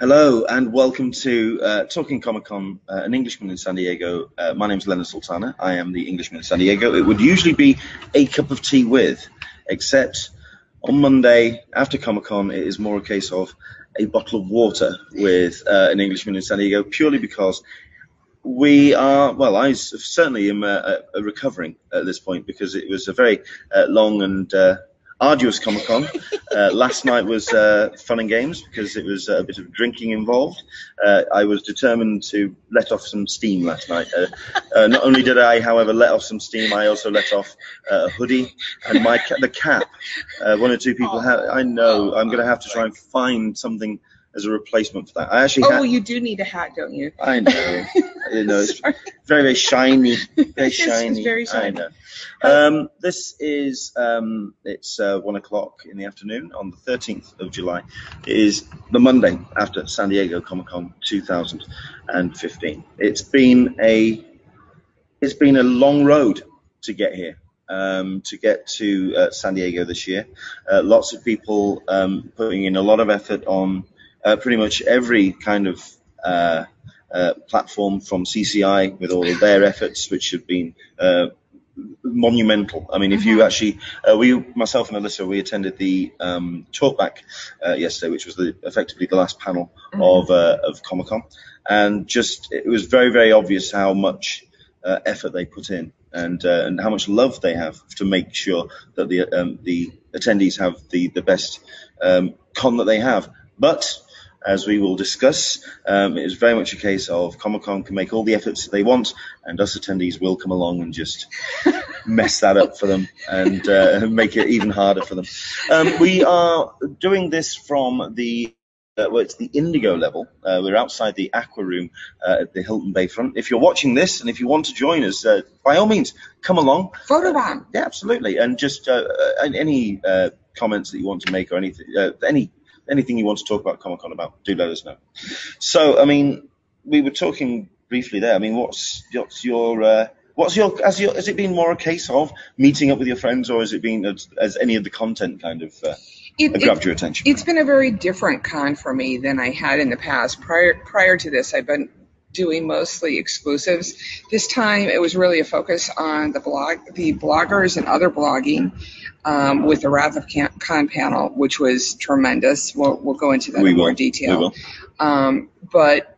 Hello and welcome to uh, Talking Comic Con, uh, an Englishman in San Diego. Uh, my name is Leonard Sultana. I am the Englishman in San Diego. It would usually be a cup of tea with, except on Monday after Comic Con, it is more a case of a bottle of water with uh, an Englishman in San Diego, purely because we are, well, I certainly am uh, uh, recovering at this point because it was a very long and arduous Comic Con. Uh, last night was uh, fun and games because it was a bit of drinking involved. Uh, I was determined to let off some steam last night. Uh, uh, not only did I, however, let off some steam, I also let off uh, a hoodie and my ca- the cap. one or two people have. I know I'm going to have to try and find something as a replacement for that. I actually. Oh, well, you do need a hat, don't you? I know. know, it's very, very shiny, very shiny. Very shiny. I know. Um, this is um, it's uh, one o'clock in the afternoon on the 13th of July. It is the Monday after San Diego Comic Con 2015. It's been a it's been a long road to get here. Um, to get to uh, San Diego this year, uh, lots of people um, putting in a lot of effort on uh, pretty much every kind of uh, uh, platform from CCI with all of their efforts, which have been uh, monumental. I mean, if you mm-hmm. actually, uh, we, myself and Alyssa, we attended the um, talkback uh, yesterday, which was the, effectively the last panel mm-hmm. of uh, of Comic Con, and just it was very very obvious how much uh, effort they put in and uh, and how much love they have to make sure that the um, the attendees have the the best um, con that they have, but as we will discuss. Um, it is very much a case of Comic Con can make all the efforts that they want, and us attendees will come along and just mess that up for them and uh, make it even harder for them. Um, we are doing this from the uh, well, it's the Indigo level. Uh, we're outside the Aqua Room uh, at the Hilton Bayfront. If you're watching this and if you want to join us, uh, by all means, come along. Photo bomb. Yeah, absolutely. And just uh, uh, any comments that you want to make or anything, any anything you want to talk about Comic Con about, do let us know. So, I mean, we were talking briefly there. I mean, what's what's your uh, what's your has your has it been more a case of meeting up with your friends, or has it been as, any of the content kind of uh, it, grabbed it, your attention? It's been a very different con for me than I had in the past. Prior prior to this, I've been doing mostly exclusives. This time it was really a focus on the blog, the bloggers and other blogging um, with the Wrath of Khan panel, which was tremendous. We'll, we'll go into that we in will. more detail. Um, but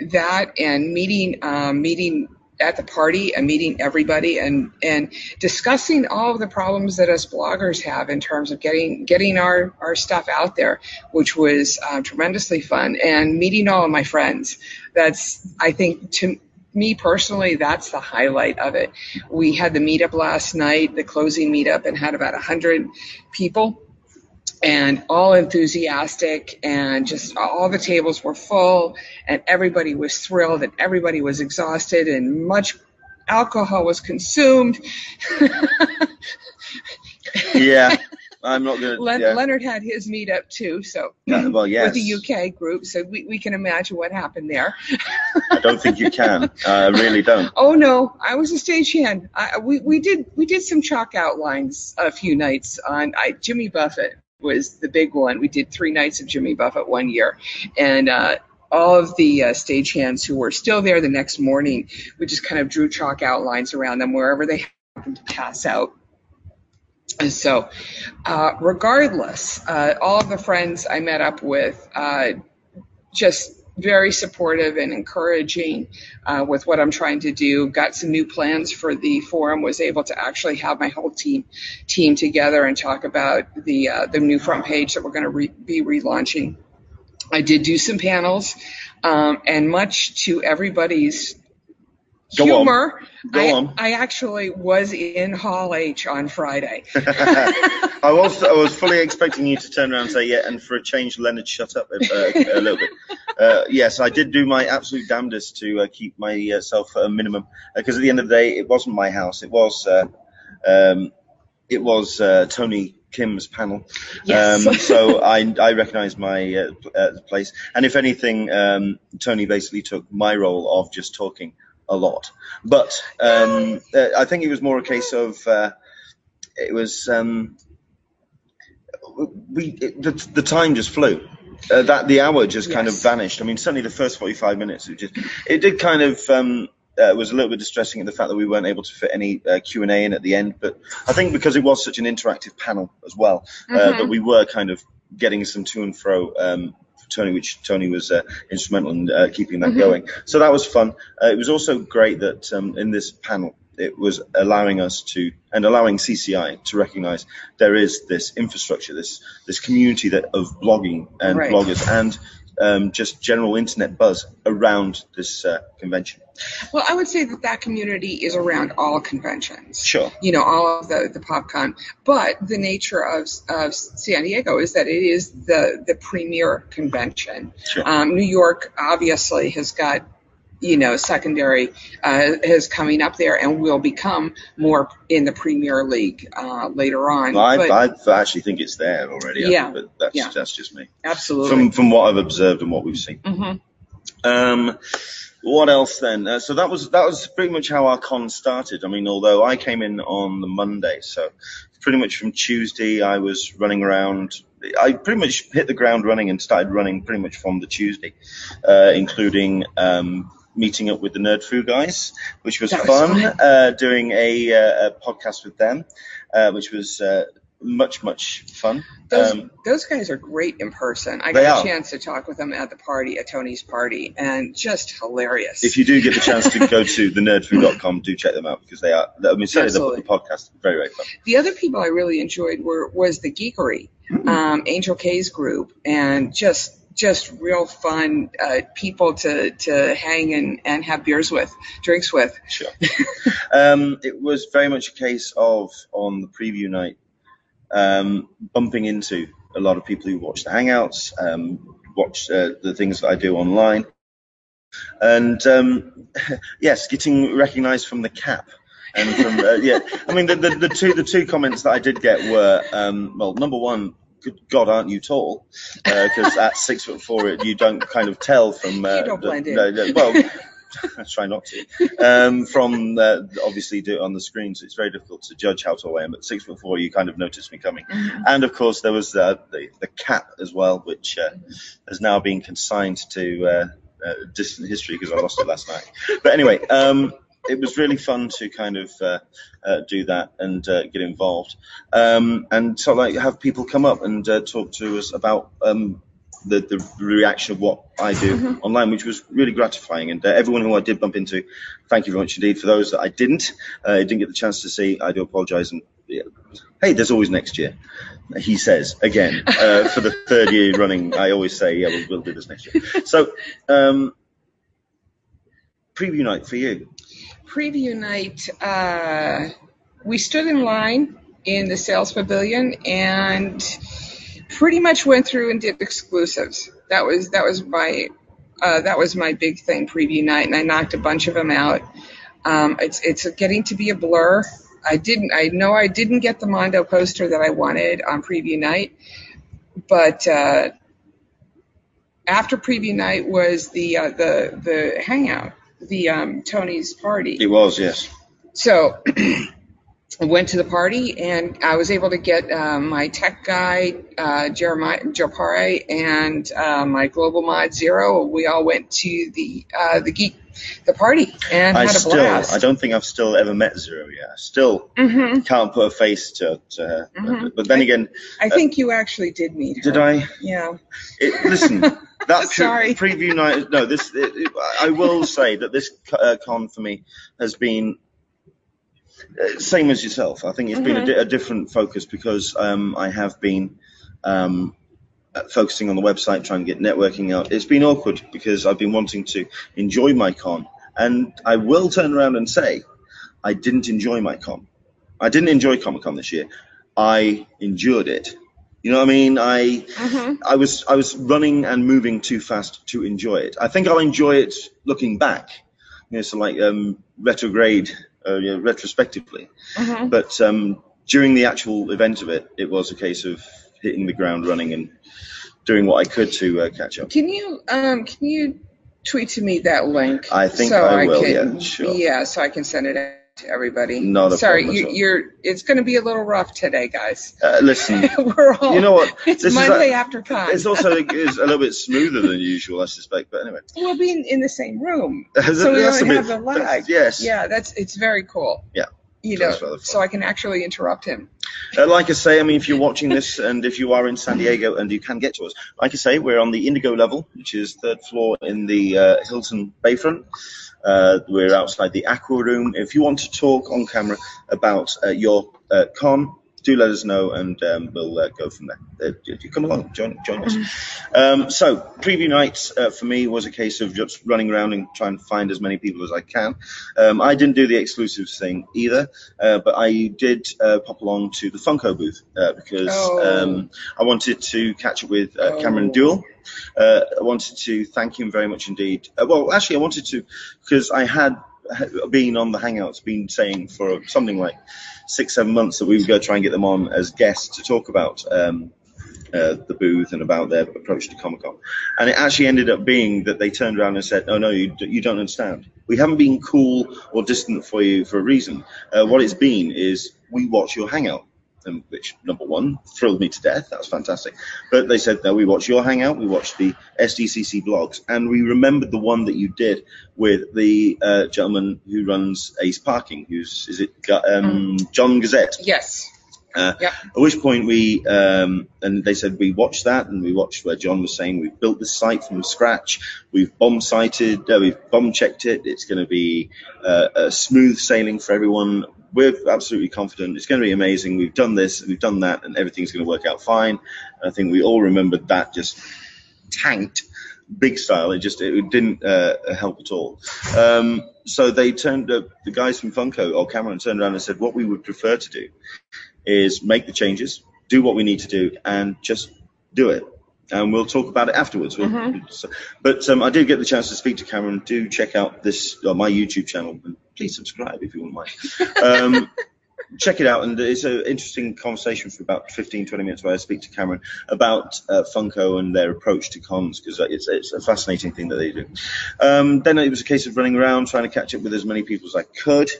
that and meeting um, meeting at the party and meeting everybody and and discussing all of the problems that us bloggers have in terms of getting getting our our stuff out there, which was uh, tremendously fun, and meeting all of my friends. That's I think to me personally, that's the highlight of it. We had the meetup last night, the closing meetup, and had about a hundred people and all enthusiastic and just all the tables were full and everybody was thrilled and everybody was exhausted and much alcohol was consumed. yeah. I'm not going to. yeah. Leonard had his meetup too, so yeah, well, yes. with the UK group, so we, we can imagine what happened there. I don't think you can. I really don't. Oh no, I was a stagehand. I, we we did we did some chalk outlines a few nights on I, Jimmy Buffett was the big one. We did three nights of Jimmy Buffett one year, and uh, all of the uh, stagehands who were still there the next morning, we just kind of drew chalk outlines around them wherever they happened to pass out. And so, uh, regardless, uh, all of the friends I met up with uh, just very supportive and encouraging uh, with what I'm trying to do. Got some new plans for the forum. Was able to actually have my whole team team together and talk about the uh, the new front page that we're going to re- be relaunching. I did do some panels, um, and much to everybody's Go humor. On. Go I, on. I actually was in Hall H on Friday. I was I was fully expecting you to turn around and say, yeah, and for a change, Leonard, shut up a, little bit. Uh, yes, I did do my absolute damnedest to uh, keep myself at a minimum because uh, at the end of the day, it wasn't my house. It was uh, um, it was uh, Tony Kim's panel. Yes. Um, so I, I recognize my uh, uh, place. And if anything, um, Tony basically took my role of just talking a lot. But um, uh, I think it was more a case of uh, it was um, we it, the, the time just flew. uh, that the hour just kind of vanished. I mean, certainly the first 45 minutes, it just it did kind of um, uh, was a little bit distressing at the fact that we weren't able to fit any uh, Q and A in at the end. But I think because it was such an interactive panel as well, uh, Mhm. that we were kind of getting some to and fro. Um, Tony, which Tony was uh, instrumental in uh, keeping that Mhm. going. So that was fun. Uh, it was also great that um, in this panel it was allowing us to and allowing CCI to recognise there is this infrastructure, this this community that of blogging and Right. bloggers and um, just general internet buzz around this uh, convention. Well, I would say that that community is around all conventions. Sure. You know, all of the the PopCon, but the nature of of San Diego is that it is the the premier convention. Sure. Um, New York obviously has got you know secondary uh, is coming up there and will become more in the Premier League uh, later on. I, but I actually think it's there already. Yeah. think, but that's Yeah. that's just me. absolutely. From from what I've observed and what we've seen. hmm Um, what else then? Uh, so that was that was pretty much how our con started. I mean, although I came in on the Monday, so pretty much from Tuesday I was running around. I pretty much hit the ground running and started running pretty much from the Tuesday, uh, including um, meeting up with the Nerd Foo guys, which was was fun. fun. Uh, doing a, uh, a podcast with them, uh, which was uh, much much fun. Those, Um, those guys are great in person. I got are. a chance to talk with them at the party, at Tony's party, and just hilarious. if you do get the chance to go to the thenerdfoo.com, do check them out because they are. I mean, certainly the, the podcast very very fun. the other people I really enjoyed were was the Geekery, Mm-hmm. um, Angel K's group, and just just real fun uh, people to to hang and, and have beers with, drinks with. Sure. um, it was very much a case of on the preview night um, bumping into a lot of people who watch the Hangouts, um, watch uh, the things that I do online, and um, yes, getting recognised from the cap. And from uh, yeah, I mean the, the, the two the two comments that I did get were um, well, number one, good God, aren't you tall? Because at six foot four, it, you don't kind of tell from uh, You don't blend in. well, I try not to. Um, from uh, obviously do it on the screen, so it's very difficult to judge how tall I am. At six foot four, you kind of notice me coming. And of course, there was uh, the the cap as well, which uh, has now been consigned to uh, uh, distant history because I lost it last night. But anyway, um, it was really fun to kind of uh, uh, do that and uh, get involved, um, and so like have people come up and uh, talk to us about. Um, the, the reaction of what I do online, which was really gratifying. And uh, everyone who I did bump into, thank you very much indeed. For those that I didn't, uh, didn't get the chance to see, I do apologise. And yeah, hey, there's always next year. He says again uh, for the third year running. I always say, yeah, we'll, we'll do this next year. So, um, preview night for you. Preview night, uh, we stood in line in the sales pavilion and pretty much went through and did exclusives. That was that was my uh, that was my big thing preview night, and I knocked a bunch of them out. Um, it's it's getting to be a blur. I didn't I know I didn't get the Mondo poster that I wanted on preview night, but uh, after preview night was the uh, the the hangout, the um, Tony's party. It was yes. So went to the party and I was able to get uh, my tech guy, uh, Jeremiah Jopare, and uh, my global mod Zero. We all went to the uh, the geek the party and I had a still, blast. I don't think I've still ever met Zero yet. I still hmm can't put a face to, to her. Mhm. But then again, I think you actually did meet her. did I? Yeah. It, listen, that pre- Sorry. preview night. No, this. It, it- I will say that this uh, con for me has been uh, same as yourself. I think it's been a, di- a different focus because um, I have been um, uh, focusing on the website, trying to get networking out. It's been awkward because I've been wanting to enjoy my con, and I will turn around and say I didn't enjoy my con. I didn't enjoy Comic Con this year. I endured it. You know what I mean? I hmm I was I was running and moving too fast to enjoy it. I think I'll enjoy it looking back, you know, so like um, retrograde, uh, you know, retrospectively. hmm But um, during the actual event of it, it was a case of hitting the ground running and doing what I could to uh, catch up. Can you um can you tweet to me that link? I think so I will, Can, yeah, sure. Yeah, so I can send it everybody. Not Sorry, you, you're. It's going to be a little rough today, guys. Uh, listen, We're all. you know what? It's This is Monday a- after con. It's also it's a little bit smoother than usual, I suspect. But anyway, We'll be in, in the same room, so we don't have the lag. Yes. Yeah, that's it's very cool. Yeah. You know, That's rather fun. so I can actually interrupt him. Uh, like I say, I mean, if you're watching this and if you are in San Diego and you can get to us, like I say, we're on the Indigo level, which is third floor in the uh, Hilton Bayfront. Uh, we're outside the Aqua Room. If you want to talk on camera about uh, your uh, con, do let us know and um, we'll uh, go from there. Uh, you come along, join, join us. Um, so, preview night uh, for me was a case of just running around and trying to find as many people as I can. Um, I didn't do the exclusives thing either, uh, but I did uh, pop along to the Funko booth uh, because Oh. um, I wanted to catch up with uh, Cameron Oh. Duell. Uh, I wanted to thank him very much indeed. Uh, well, actually, I wanted to because I had been on the Hangouts, been saying for something like six, seven months that we would go try and get them on as guests to talk about um, uh, the booth and about their approach to Comic Con. And it actually ended up being that they turned around and said, "No, no, you, you don't understand. We haven't been cool or distant for you for a reason. Uh, what it's been is we watch your Hangout." Um, which number one thrilled me to death. That was fantastic. But they said, no, we watched your hangout, we watched the SDCC blogs, and we remembered the one that you did with the uh, gentleman who runs Ace Parking, who's is it um, John Gazette. Yes. Uh. At which point we um, and they said we watched that and we watched where John was saying we've built this site from scratch. We've bomb sighted, uh, we've bomb checked it. It's going to be uh, a smooth sailing for everyone. We're absolutely confident it's going to be amazing. We've done this, we've done that, and everything's going to work out fine. And I think we all remembered that just tanked big style. It just it didn't uh, help at all. Um, so they turned uh, the guys from Funko or Cameron turned around and said, what we would prefer to do is make the changes, do what we need to do, and just do it. And we'll talk about it afterwards. We'll, so- but um, I did get the chance to speak to Cameron. Do check out this uh, my YouTube channel and please subscribe if you wouldn't mind. Um, check it out, and it's an interesting conversation for about 15, 20 minutes where I speak to Cameron about uh, Funko and their approach to cons because it's, it's a fascinating thing that they do. Um, then it was a case of running around trying to catch up with as many people as I could.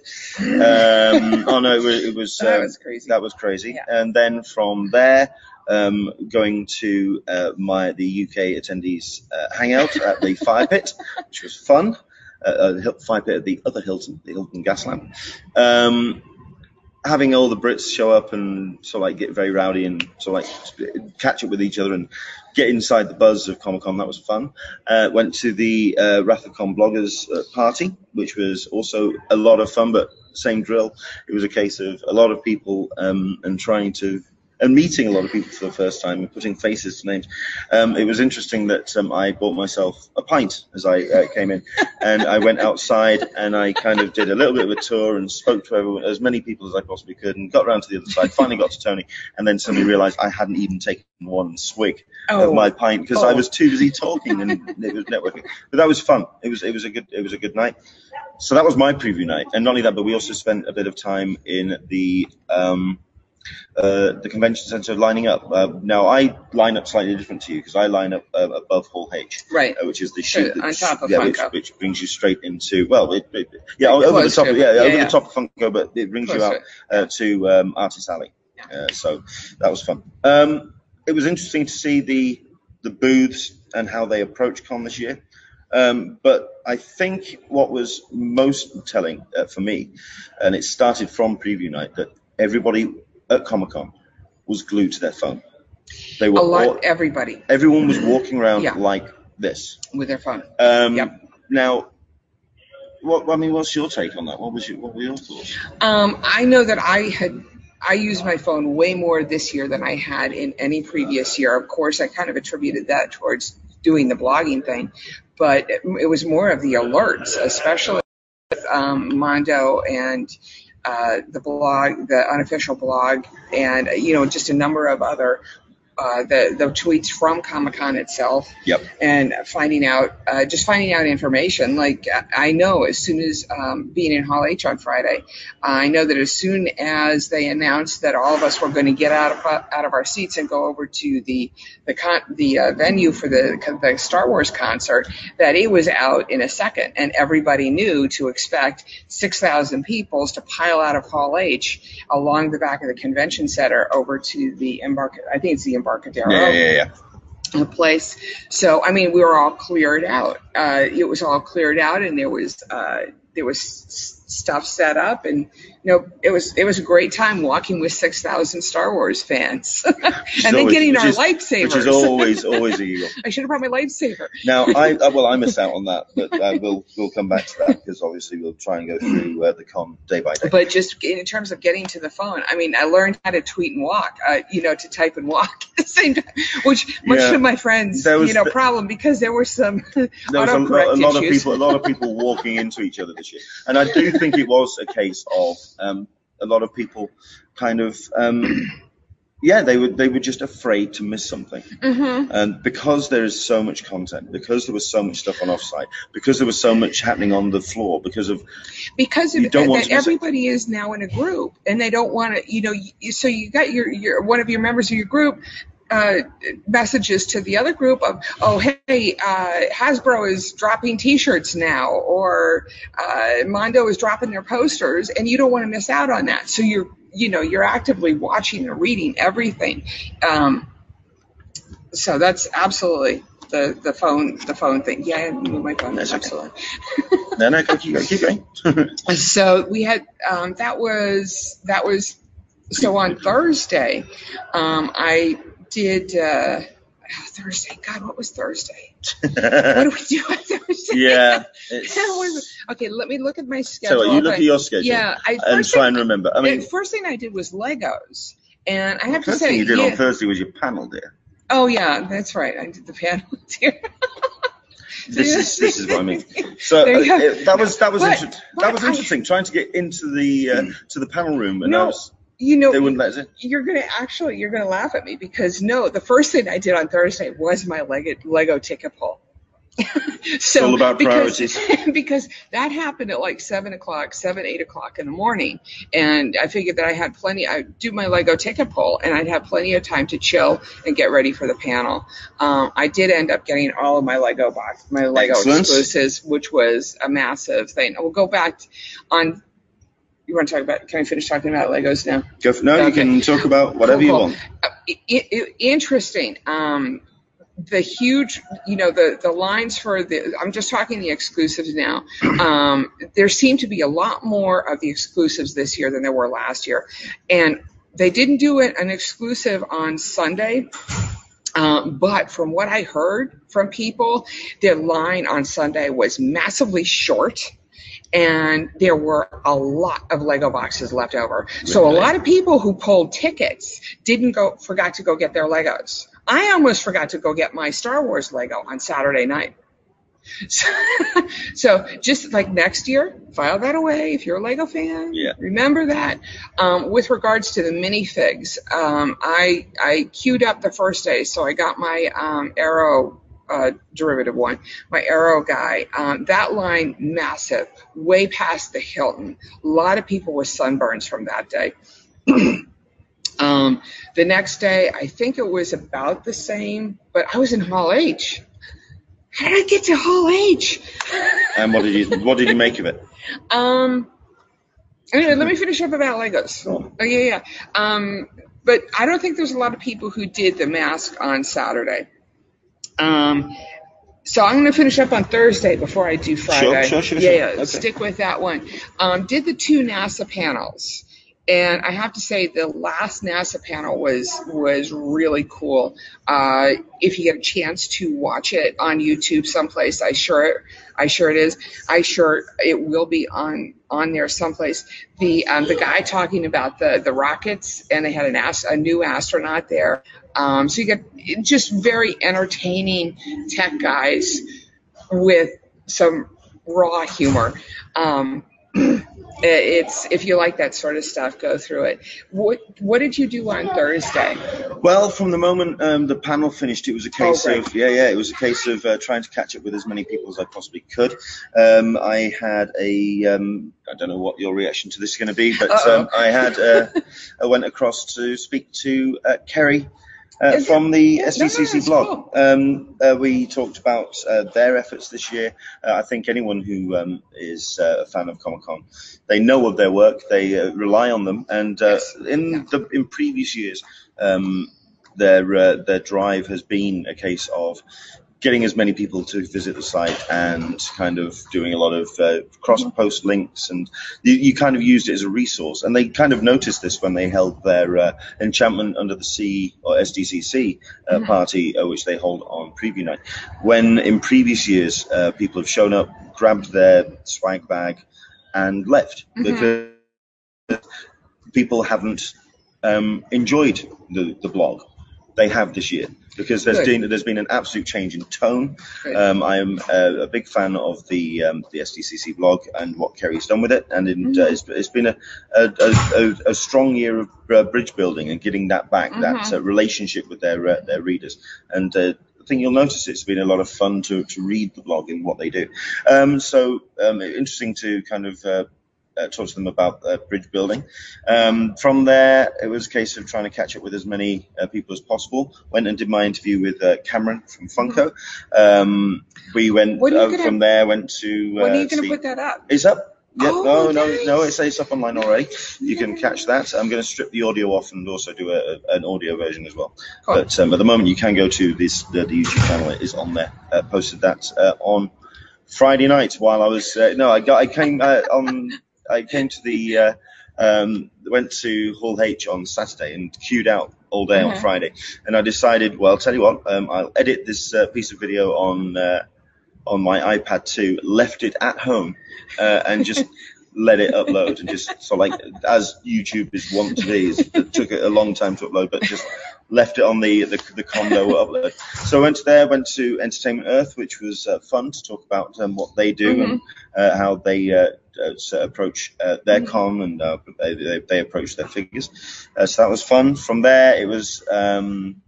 Um, oh no, it was, it was That um, was crazy. that was crazy. Yeah. And then from there, um, going to uh, my the UK attendees uh, hangout at the fire pit, which was fun. Uh, uh, the fire pit at the other Hilton, the Hilton Gaslamp. Um, having all the Brits show up and sort of like get very rowdy and sort of like catch up with each other and get inside the buzz of Comic Con. That was fun. Uh, went to the uh, bloggers uh, party, which was also a lot of fun, but same drill. It was a case of a lot of people um, and trying to and meeting a lot of people for the first time and putting faces to names. Um, it was interesting that um, I bought myself a pint as I uh, came in, and I went outside and I kind of did a little bit of a tour and spoke to everyone, as many people as I possibly could, and got around to the other side. Finally got to Tony, and then suddenly realised I hadn't even taken one swig Oh. of my pint because I Oh. was too busy talking and it was networking. But that was fun. It was it was a good it was a good night. So that was my preview night, and not only that, but we also spent a bit of time in the um, uh, the convention center lining up. Uh, now I line up slightly different to you because I line up uh, above Hall H, Right. uh, which is the So, on that- top of yeah, which, Funko. which brings you straight into well, it, it- yeah, Like over the top, to of, yeah, Yeah, over yeah. the top of Funko, but it brings you out to uh, to um, Artist Alley. Uh, so that was fun. Um, it was interesting to see the the booths and how they approach con this year. Um, but I think what was most telling uh, for me, and it started from preview night, that everybody at Comic Con was glued to their phone. They were A lot. all- Everybody everyone was walking around Yeah. like this. with their phone. Um, Yep. Now, what I mean, what's your take on that? What was your, what were your thoughts? Um, I know that I had I used my phone way more this year than I had in any previous year. Of course, I kind of attributed that towards doing the blogging thing, but it, it was more of the alerts, especially with um, Mondo and uh, the blog, the unofficial blog, and uh, you know just a number of other uh, the the tweets from Comic Con itself. Yep. And finding out, uh, just finding out information. Like I know as soon as um, being in Hall H on Friday, I know that as soon as they announced that all of us were going to get out of out of our seats and go over to the the con- the uh, venue for the the Star Wars concert, that it was out in a second, and everybody knew to expect six thousand people to pile out of Hall H along the back of the convention center over to the embark. I think it's the Embarcadero. Yeah, yeah, yeah. Place. So, I mean, we were all cleared out. Uh, it was all cleared out, and there was uh, there was stuff set up, and you know, it was it was a great time walking with six thousand Star Wars fans, and then getting our is- lightsabers. Which is always always a giggle. I should have brought my lightsaber. Now, I uh, well, I missed out on that, but uh, we'll we'll come back to that because obviously we'll try and go through uh, the con day by day. But just in terms of getting to the phone, I mean, I learned how to tweet and walk, uh, you know, to type and walk at the same time, which much Yeah. to my friends, you know, the- problem because there were some There was a, a lot of people, a lot of people walking into each other this year, and I do think it was a case of um, a lot of people kind of. Um, yeah, they were they were just afraid to miss something, hmm and because there is so much content, because there was so much stuff on offsite, because there was so much happening on the floor, because of because of, that to miss it. everybody is now in a group and they don't want to, you know, you, so you got your, your one of your members of your group uh, messages to the other group of, oh, hey, uh, Hasbro is dropping T-shirts now, or uh, Mondo is dropping their posters, and you don't want to miss out on that. So you're, you know, you're actively watching and reading everything. Um, so that's absolutely the the phone the phone thing. Yeah, I moved my phone. That's okay. absolutely. no, no, keep going, keep going. so we had um, that was that was so on Thursday um, I did uh, oh, Thursday. God what was Thursday? What do we do on Thursday? Yeah, okay let me look at my so schedule what, you look I- at your schedule? Yeah I and try and remember. I mean, the first thing I did was Legos. And I have to first say thing you did yeah, on Thursday was your panel, dear. oh yeah that's right. I did the panel here This is this is what I mean. So There uh, that was that was But- inter- but that was I- interesting. Trying to get into the uh, to the panel room, and I was, you know they wouldn't let us in. you're gonna actually you're gonna laugh at me because no, the first thing I did on Thursday was my Lego, Lego ticket pull. so all about because, priorities. because that happened at like seven o'clock, seven eight o'clock in the morning, and I figured that I had plenty. I'd do my Lego ticket pull, and I'd have plenty of time to chill and get ready for the panel. Um, I did end up getting all of my Lego box, my Lego Excellent. exclusives, which was a massive thing. We'll go back on. You want to talk about? Can I finish talking about Legos now? Go for, no, you can talk about whatever Cool, you want. Uh, i i interesting. Um, the huge, you know, the the lines for the. I'm just talking the exclusives now. Um, there seem to be a lot more of the exclusives this year than there were last year, and they didn't do it an exclusive on Sunday. Um, but from what I heard from people, their line on Sunday was massively short and there were a lot of Lego boxes left over. So a lot of people who pulled tickets didn't go, forgot to go get their Legos. I almost forgot to go get my Star Wars Lego on Saturday night. So, so just like next year, file that away if you're a Lego fan. Yeah. Remember that. Um, with regards to the minifigs, um, I I queued up the first day, so I got my um, Arrow uh, derivative one, my Arrow guy. Um, that line massive, way past the Hilton. A lot of people with sunburns from that day. um, the next day, I think it was about the same, but I was in Hall H. How did I get to Hall H? And what did you what did you make of it? Um, anyway, let me finish up about Legos. Go Oh yeah, yeah. Um, but I don't think there's a lot of people who did the mask on Saturday. Um, so I'm going to finish up on Thursday before I do Friday. sure, sure, Yeah, sure. yeah. Okay. Stick with that one. Um, did the two NASA panels. And I have to say, the last NASA panel was was really cool. Uh, if you get a chance to watch it on YouTube someplace, I sure I sure it is. I sure it will be on on there someplace. The um, the guy talking about the the rockets, and they had an ast- a new astronaut there. Um, so you get just very entertaining tech guys with some raw humor. Um, it's if you like that sort of stuff, go through it. What what did you do on Thursday? Well, from the moment um, the panel finished, it was a case Oh, right. of yeah, yeah, it was a case of uh, trying to catch up with as many people as I possibly could. Um, I had a um, I don't know what your reaction to this is going to be, but um, I had uh, I went across to speak to uh, Kerry. Uh, from the yeah, no, no, SDCC blog, um, uh, we talked about uh, their efforts this year. Uh, I think anyone who um, is uh, a fan of Comic Con, they know of their work, they uh, rely on them, and uh, in the in previous years, um, their uh, their drive has been a case of getting as many people to visit the site and kind of doing a lot of uh, cross post links and you, you kind of used it as a resource and they kind of noticed this when they held their uh, enchantment under the sea or SDCC uh, Mhm. party uh, which they hold on preview night when in previous years uh, people have shown up grabbed their swag bag and left Mhm. because people haven't um, enjoyed the, the blog. They have this year because there's been there's been an absolute change in tone. Um, I am a, a big fan of the um, the SDCC blog and what Kerry's done with it, and in, uh, Mhm. it's, it's been a, a, a, a strong year of uh, bridge building and getting that back, that Mhm. uh, relationship with their uh, their readers. And uh, I think you'll notice it's been a lot of fun to, to read the blog and what they do. Um, so um, interesting to kind of uh, uh, talk to them about uh, bridge building. Um, from there, it was a case of trying to catch up with as many uh, people as possible. Went and did my interview with uh, Cameron from Funko. Um, we went When are you uh, gonna- from there, went to. Uh, when are you going to put that up? It's up. Yep. Oh, no, no, nice. no. It's, it's up online already. You can catch that. I'm going to strip the audio off and also do a, a- an audio version as well. Cool. But um, at the moment, you can go to this the, the YouTube channel. It is on there. Uh, posted that uh, on Friday night while I was uh, no, I got I came uh, on I came to the uh, um, went to Hall H on Saturday and queued out all day on Mhm. Friday, and I decided, well, I'll tell you what, um, I'll edit this uh, piece of video on uh, on my iPad 2, left it at home, uh, and just let it upload and just so like as YouTube is wont to be, it took a long time to upload, but just left it on the the, the condo upload. So I went to there, went to Entertainment Earth, which was uh, fun to talk about um, what they do and uh, how they uh, approach uh, their Mhm. con and uh, they, they, they approach their figures. Uh, so that was fun. From there, it was. Um,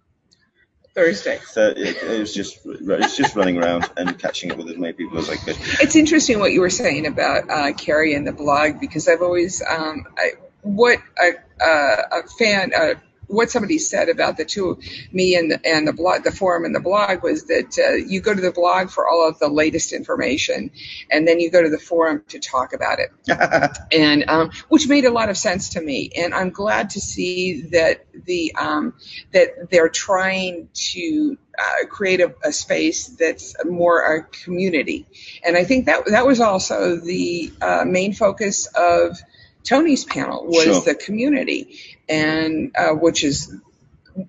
Thursday. so it, it was just it's just running around and catching up with as many people as I could. It's interesting what you were saying about uh, Carrie and the blog because I've always um, I, what a, uh, a fan uh, what somebody said about the two me and the, and the blog the forum and the blog was that uh, you go to the blog for all of the latest information and then you go to the forum to talk about it and um, which made a lot of sense to me. And I'm glad to see that the um, that they're trying to uh, create a, a space that's more a community. And I think that that was also the uh, main focus of Tony's panel was Sure. the community, and uh, which is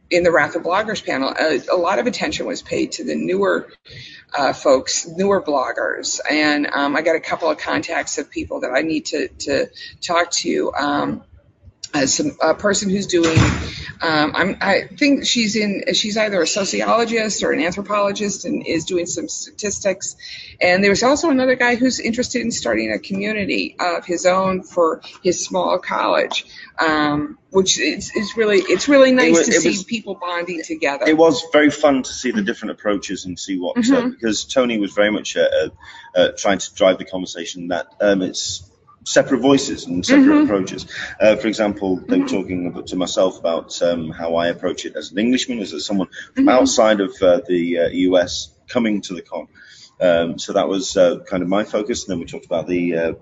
in the Wrath of Bloggers panel, a, a lot of attention was paid to the newer uh, folks, newer bloggers, and um, I got a couple of contacts of people that I need to to talk to. Um, as some a person who's doing, um, I'm, I think she's in, she's either a sociologist or an anthropologist and is doing some statistics. And there's also another guy who's interested in starting a community of his own for his small college, um, which is, is really, it's really nice wa- to see was- people bonding together. It was very fun to see the different approaches and see what uh, Mhm. because Tony was very much uh, uh, uh, trying to drive the conversation that um, it's separate voices and separate Mhm. approaches. Uh, for example, they were Mhm. talking about, to myself about um, how I approach it as an Englishman, as someone from Mhm. outside of uh, the uh, US coming to the con. Um, so that was uh, kind of my focus. And then we talked about the uh,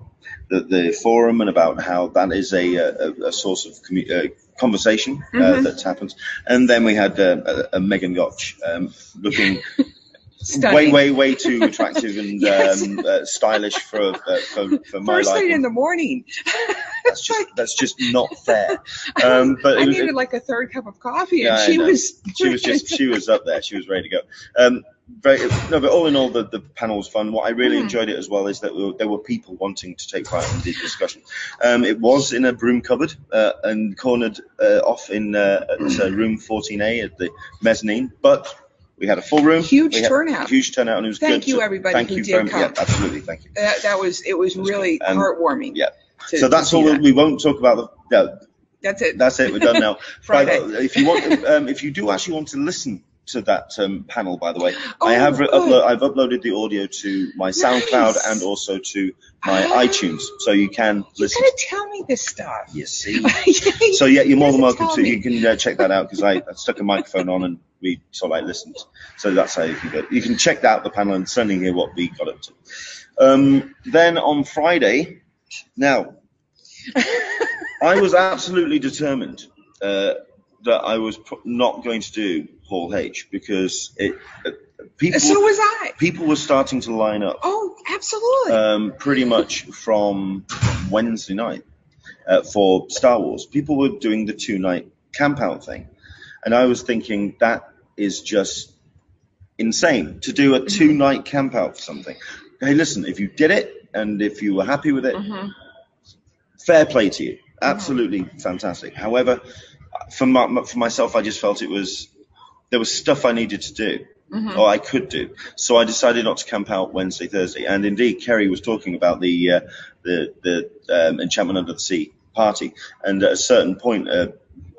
the, the forum and about how that is a, a, a source of commu- uh, conversation uh, Mhm. that happens. And then we had uh, a, a Megan Gotch um, looking Stunning. way, way, way too attractive and Yes. um, uh, stylish for, uh, for for my First thing in the morning. That's just that's just not fair. Um, but I was, needed like a third cup of coffee, and she was. she was just she was up there. She was ready to go. Um, very, no, but all in all, the, the panel was fun. What I really Mhm. enjoyed it as well is that we were, there were people wanting to take part in the discussion. Um, it was in a broom cupboard uh, and cornered uh, off in uh, at uh, room 14A at the mezzanine, but we had a full room. Huge turnout. Huge turnout, and it was Thank good. you, So everybody thank who you did very come. Yeah, absolutely, thank you. that, that was it was was really good. Heartwarming. yeah. to- so that's all. that. We won't talk about the. No, That's it. that's it. We're done now. Friday. By the- if you want, um, if you do actually want to listen to that um, panel, by the way, Oh, I have re- uplo- I've uploaded the audio to my SoundCloud Nice. and also to my Ah. iTunes, so you can You listen. gotta tell me this stuff. You see. So yeah, you're more than welcome to. You can uh, check that out because I, I stuck a microphone on and we sort of like listened. So that's how you can go. You can check out the panel and certainly hear what we got up to. Um, then on Friday, now I was absolutely determined uh, that I was pro- not going to do Hall H because it people so was I. people were starting to line up Oh, absolutely. um, pretty much from Wednesday night uh, for Star Wars. People were doing the two night camp out thing. And I was thinking that is just insane to do a two night camp out for something. Hey, listen, if you did it and if you were happy with it, Mhm. fair play to you. Absolutely fantastic. However, for, my, for myself, I just felt it was there was stuff I needed to do Mhm. or I could do. So I decided not to camp out Wednesday, Thursday. And indeed, Kerry was talking about the uh, the the um, Enchantment Under the Sea party, and at a certain point. Uh,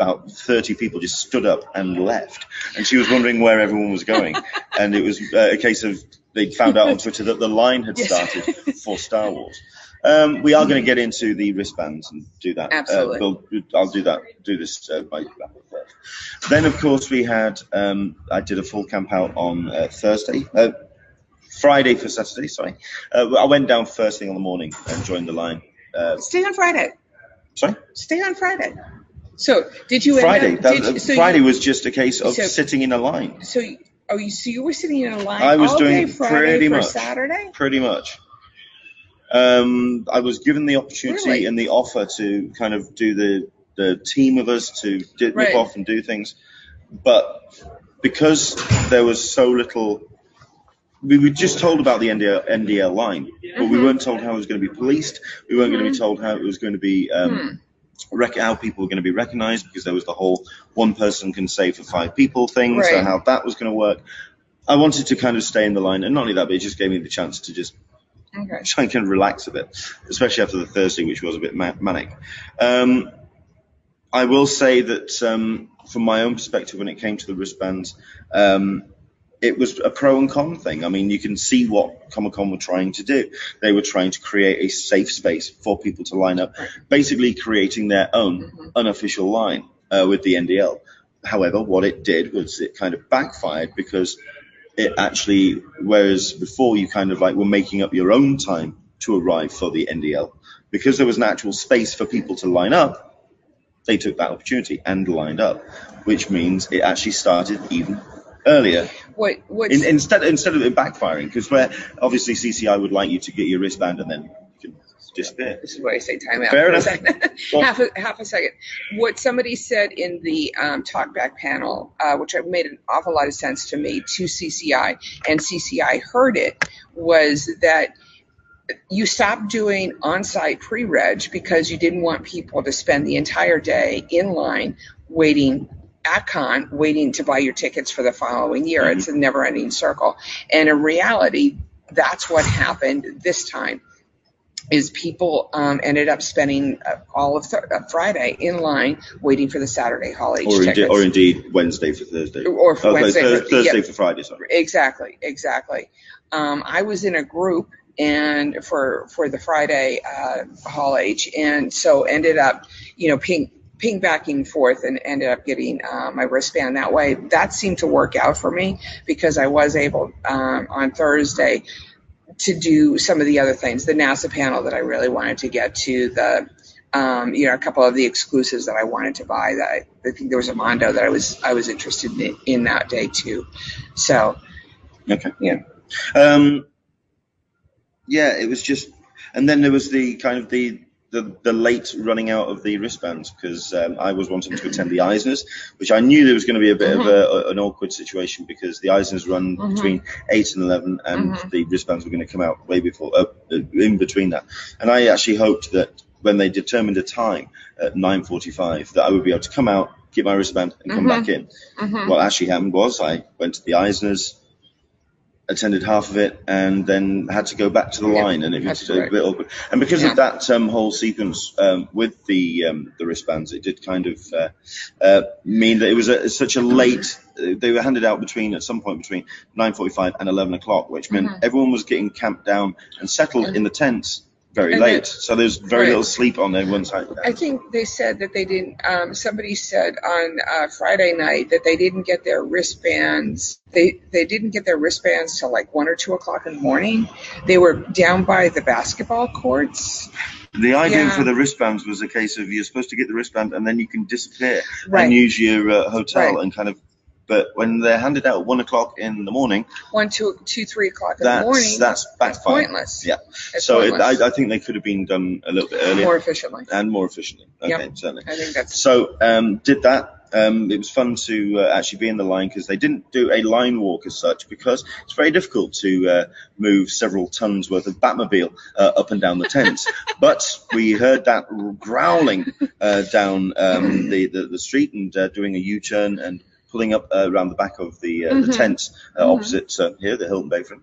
about 30 people just stood up and left, and she was wondering where everyone was going. and it was uh, a case of they found out on Twitter that the line had Yes. started for Star Wars. Um, we are going to get into the wristbands and do that. Absolutely. Uh, we'll, I'll do that. Do this uh, by first. Then, of course, we had. Um, I did a full camp out on uh, Thursday, uh, Friday for Saturday. Sorry, uh, I went down first thing on the morning and joined the line. Uh, Stay on Friday. sorry, Stay on Friday. So did you? end Friday. up- That, did you- so Friday You, was just a case of so- sitting in a line, so oh, you so you were sitting in a line I was doing day Friday pretty for much. Saturday. pretty much. Um, I was given the opportunity Really? and the offer to kind of do the the team of us to dip Right. off and do things, but because there was so little. We were just told about the NDL, NDL line, but we Mhm. weren't told how it was going to be policed. We weren't going to be told how it was going to be um, rec- how people were going to be recognised because there was the whole one person can say for five people thing, so how that was going to work. I wanted to kind of stay in the line, and not only that, but it just gave me the chance to just Okay. and kind of relax a bit, especially after the Thursday, which was a bit ma- manic. Um, I will say that um, from my own perspective, when it came to the wristbands, um, it was a pro and con thing. I mean, you can see what Comic Con were trying to do. They were trying to create a safe space for people to line up, basically creating their own Mhm. unofficial line uh, with the NDL. However, what it did was it kind of backfired because it actually, whereas before you kind of like were making up your own time to arrive for the NDL, because there was an actual space for people to line up, they took that opportunity and lined up, which means it actually started even earlier. What In, instead, instead of it backfiring, because where obviously CCI would like you to get your wristband and then can disappear. This is why I say time out. Fair a enough. half a half a second. What somebody said in the um, talkback panel, uh, which made an awful lot of sense to me, to CCI, and CCI heard it, was that you stopped doing on-site pre-reg because you didn't want people to spend the entire day in line waiting at con waiting to buy your tickets for the following year it's a never-ending circle and in reality that's what happened this time is people um, ended up spending uh, all of th- uh, Friday in line waiting for the Saturday Hall H Or, tickets. or indeed Wednesday for Thursday. Or for Okay, Wednesday Thur- for- Thursday for Friday, sorry. Exactly, exactly. Um, I was in a group and for for the Friday uh, Hall H, and so ended up, you know, ping ping back and forth, and ended up getting uh, my wristband that way. That seemed to work out for me because I was able um, on Thursday to do some of the other things, the NASA panel that I really wanted to get to, the um, you know, a couple of the exclusives that I wanted to buy. That I, I think there was a Mondo that I was I was interested in, in that day too. So Okay. Yeah. Um, yeah, it was just, and then there was the kind of the the, the late running out of the wristbands because um, I was wanting to attend the Eisners, which I knew there was going to be a bit of a, an awkward situation because the Eisners run Mhm. between eight and eleven, and Mhm. the wristbands were going to come out way before, uh, in between that. And I actually hoped that when they determined a time at 9:45, that I would be able to come out, get my wristband, and come Mhm. back in. mhm. What actually happened was I went to the Eisners, attended half of it and then had to go back to the Yeah, line, and it was a bit awkward. And because Yeah. of that um, whole sequence um, with the um, the wristbands, it did kind of uh, uh, mean that it was a, such a late. uh, They were handed out between at some point between 9:45 and 11 o'clock, which meant Mhm. everyone was getting camped down and settled in the tents very And late. so there's very right. little sleep on everyone's side. I think they said that they didn't. Um, somebody said on uh, Friday night that they didn't get their wristbands. They they didn't get their wristbands till like one or two o'clock in the morning. They were down by the basketball courts. The idea Yeah. for the wristbands was a case of you're supposed to get the wristband and then you can disappear Right. and use your uh, hotel Right. and kind of. But when they're handed out at one o'clock in the morning, One, two, two, three o'clock in the morning. that's backfired. pointless. Yeah. It's So it, pointless. I, I think they could have been done a little bit earlier more efficiently. and more efficiently. Okay, Yep. certainly. I think that's So um, did that. Um, it was fun to uh, actually be in the line because they didn't do a line walk as such because it's very difficult to uh, move several tons worth of Batmobile uh, up and down the tents. but we heard that growling uh, down um, the, the the street and uh, doing a U-turn and pulling up uh, around the back of the uh, the Mhm. tents uh, Mhm. opposite uh, here, the Hilton Bayfront.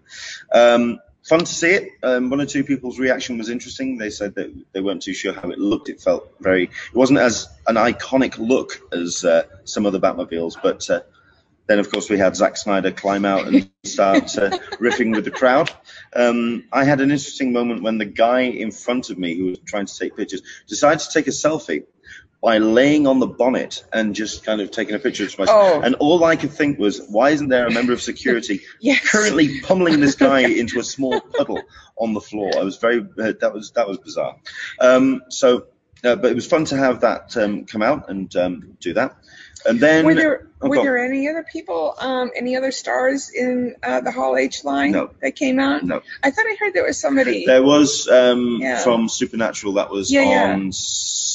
Um, fun to see it. Um, one or two people's reaction was interesting. They said that they weren't too sure how it looked. It felt very. It wasn't as an iconic look as uh, some of the Batmobiles, but. Uh, then, of course, we had Zack Snyder climb out and start uh, riffing with the crowd. Um, I had an interesting moment when the guy in front of me, who was trying to take pictures, decided to take a selfie by laying on the bonnet and just kind of taking a picture of myself. Oh. And all I could think was, why isn't there a member of security yes. currently pummeling this guy into a small puddle on the floor. I was very uh, that was that was bizarre. Um, so, uh, but it was fun to have that um, come out and um, do that. And then Were there Oh, were there any other people, um, any other stars in uh, the Hall H line No. that came out? no, I thought I heard there was somebody. there was um, Yeah. from Supernatural that was Yeah, yeah. on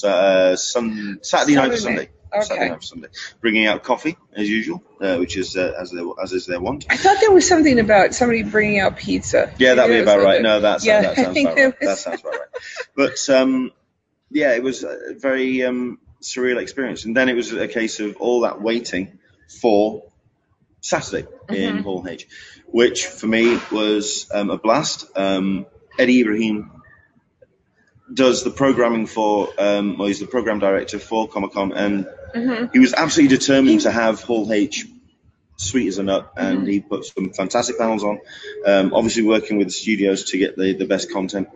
uh, sun, Saturday night or Sunday. Saturday. Saturday night or Sunday, bringing out coffee as usual, uh, which is uh, as their, as is their want. I thought there was something about somebody bringing out pizza. Yeah, that'd be about right. No, that sounds about there right. That sounds about right. But um, yeah, it was very um, surreal experience. And then it was a case of all that waiting for Saturday in Mhm. Hall H, which for me was um, a blast. Um, Eddie Ibrahim does the programming for, um, well, he's the program director for Comic Con, and Mhm. he was absolutely determined to have Hall H sweet as a nut, and Mhm. he put some fantastic panels on. Um, obviously, working with the studios to get the, the best content.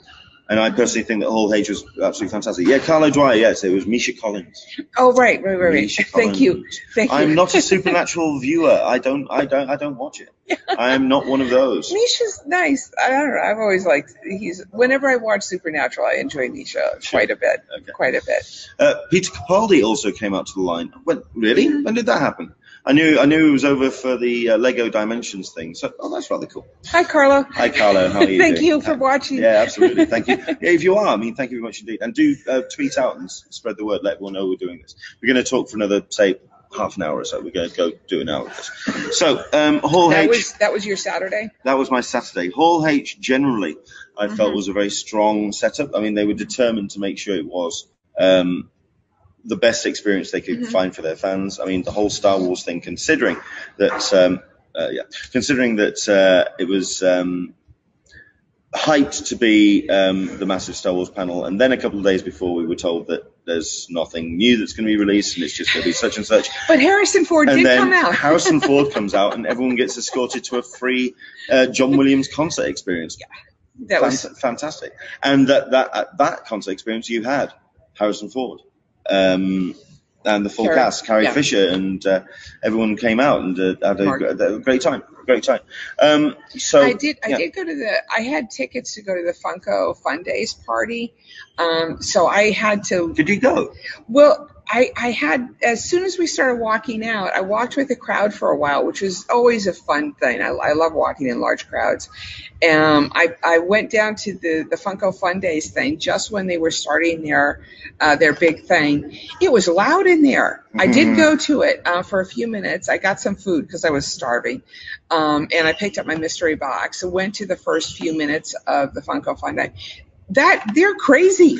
And I personally think that Hall H was absolutely fantastic. Yeah, Carlo Dwyer, yes, it was Misha Collins. Oh right, right, right, right. Thank you, thank you. I'm not a supernatural viewer. I don't, I don't, I don't watch it. I am not one of those. Misha's nice. I don't know. I've always liked. He's whenever I watch Supernatural, I enjoy Misha quite a bit. Okay. Quite a bit. Uh, Peter Capaldi also came out to the line. When, really? When did that happen? I knew, I knew it was over for the uh, Lego Dimensions thing. So, oh, that's rather cool. Hi, Carlo. Hi, Carlo. How are you Thank doing? you for watching. Yeah, absolutely. Thank you. Yeah, if you are, I mean, thank you very much indeed. And do uh, tweet out and spread the word. Let everyone know we're doing this. We're going to talk for another, say, half an hour or so. We're going to go do an hour of this. So, um, Hall That H, was that was your Saturday. that was my Saturday. Hall H generally, I felt Mhm. was a very strong setup. I mean, they were determined to make sure it was um, the best experience they could Mhm. find for their fans. I mean, the whole Star Wars thing, considering that, um, uh, yeah, considering that uh, it was um, hyped to be um, the massive Star Wars panel, and then a couple of days before we were told that there's nothing new that's going to be released, and it's just going to be such and such. But Harrison Ford And did then come out. Harrison Ford comes out, and everyone gets escorted to a free uh, John Williams concert experience. Yeah, that was fantastic. And that that that concert experience, you had Harrison Ford, um, and the full Carrie- cast, Carrie yeah. Fisher, and uh, everyone came out and uh, had a, great time. Great time. Um, so I did. I yeah. did go to the. I had tickets to go to the Funko Fun Days party, um, so I had to. Did you go? Well, I, I had as soon as we started walking out, I walked with the crowd for a while, which was always a fun thing. I, I love walking in large crowds. Um, I, I went down to the, the Funko Fun Days thing just when they were starting their uh, their big thing. It was loud in there. I did Mhm. go to it uh, for a few minutes. I got some food because I was starving, um, and I picked up my mystery box. and went to the first few minutes of the Funko Fun Day. That they're crazy.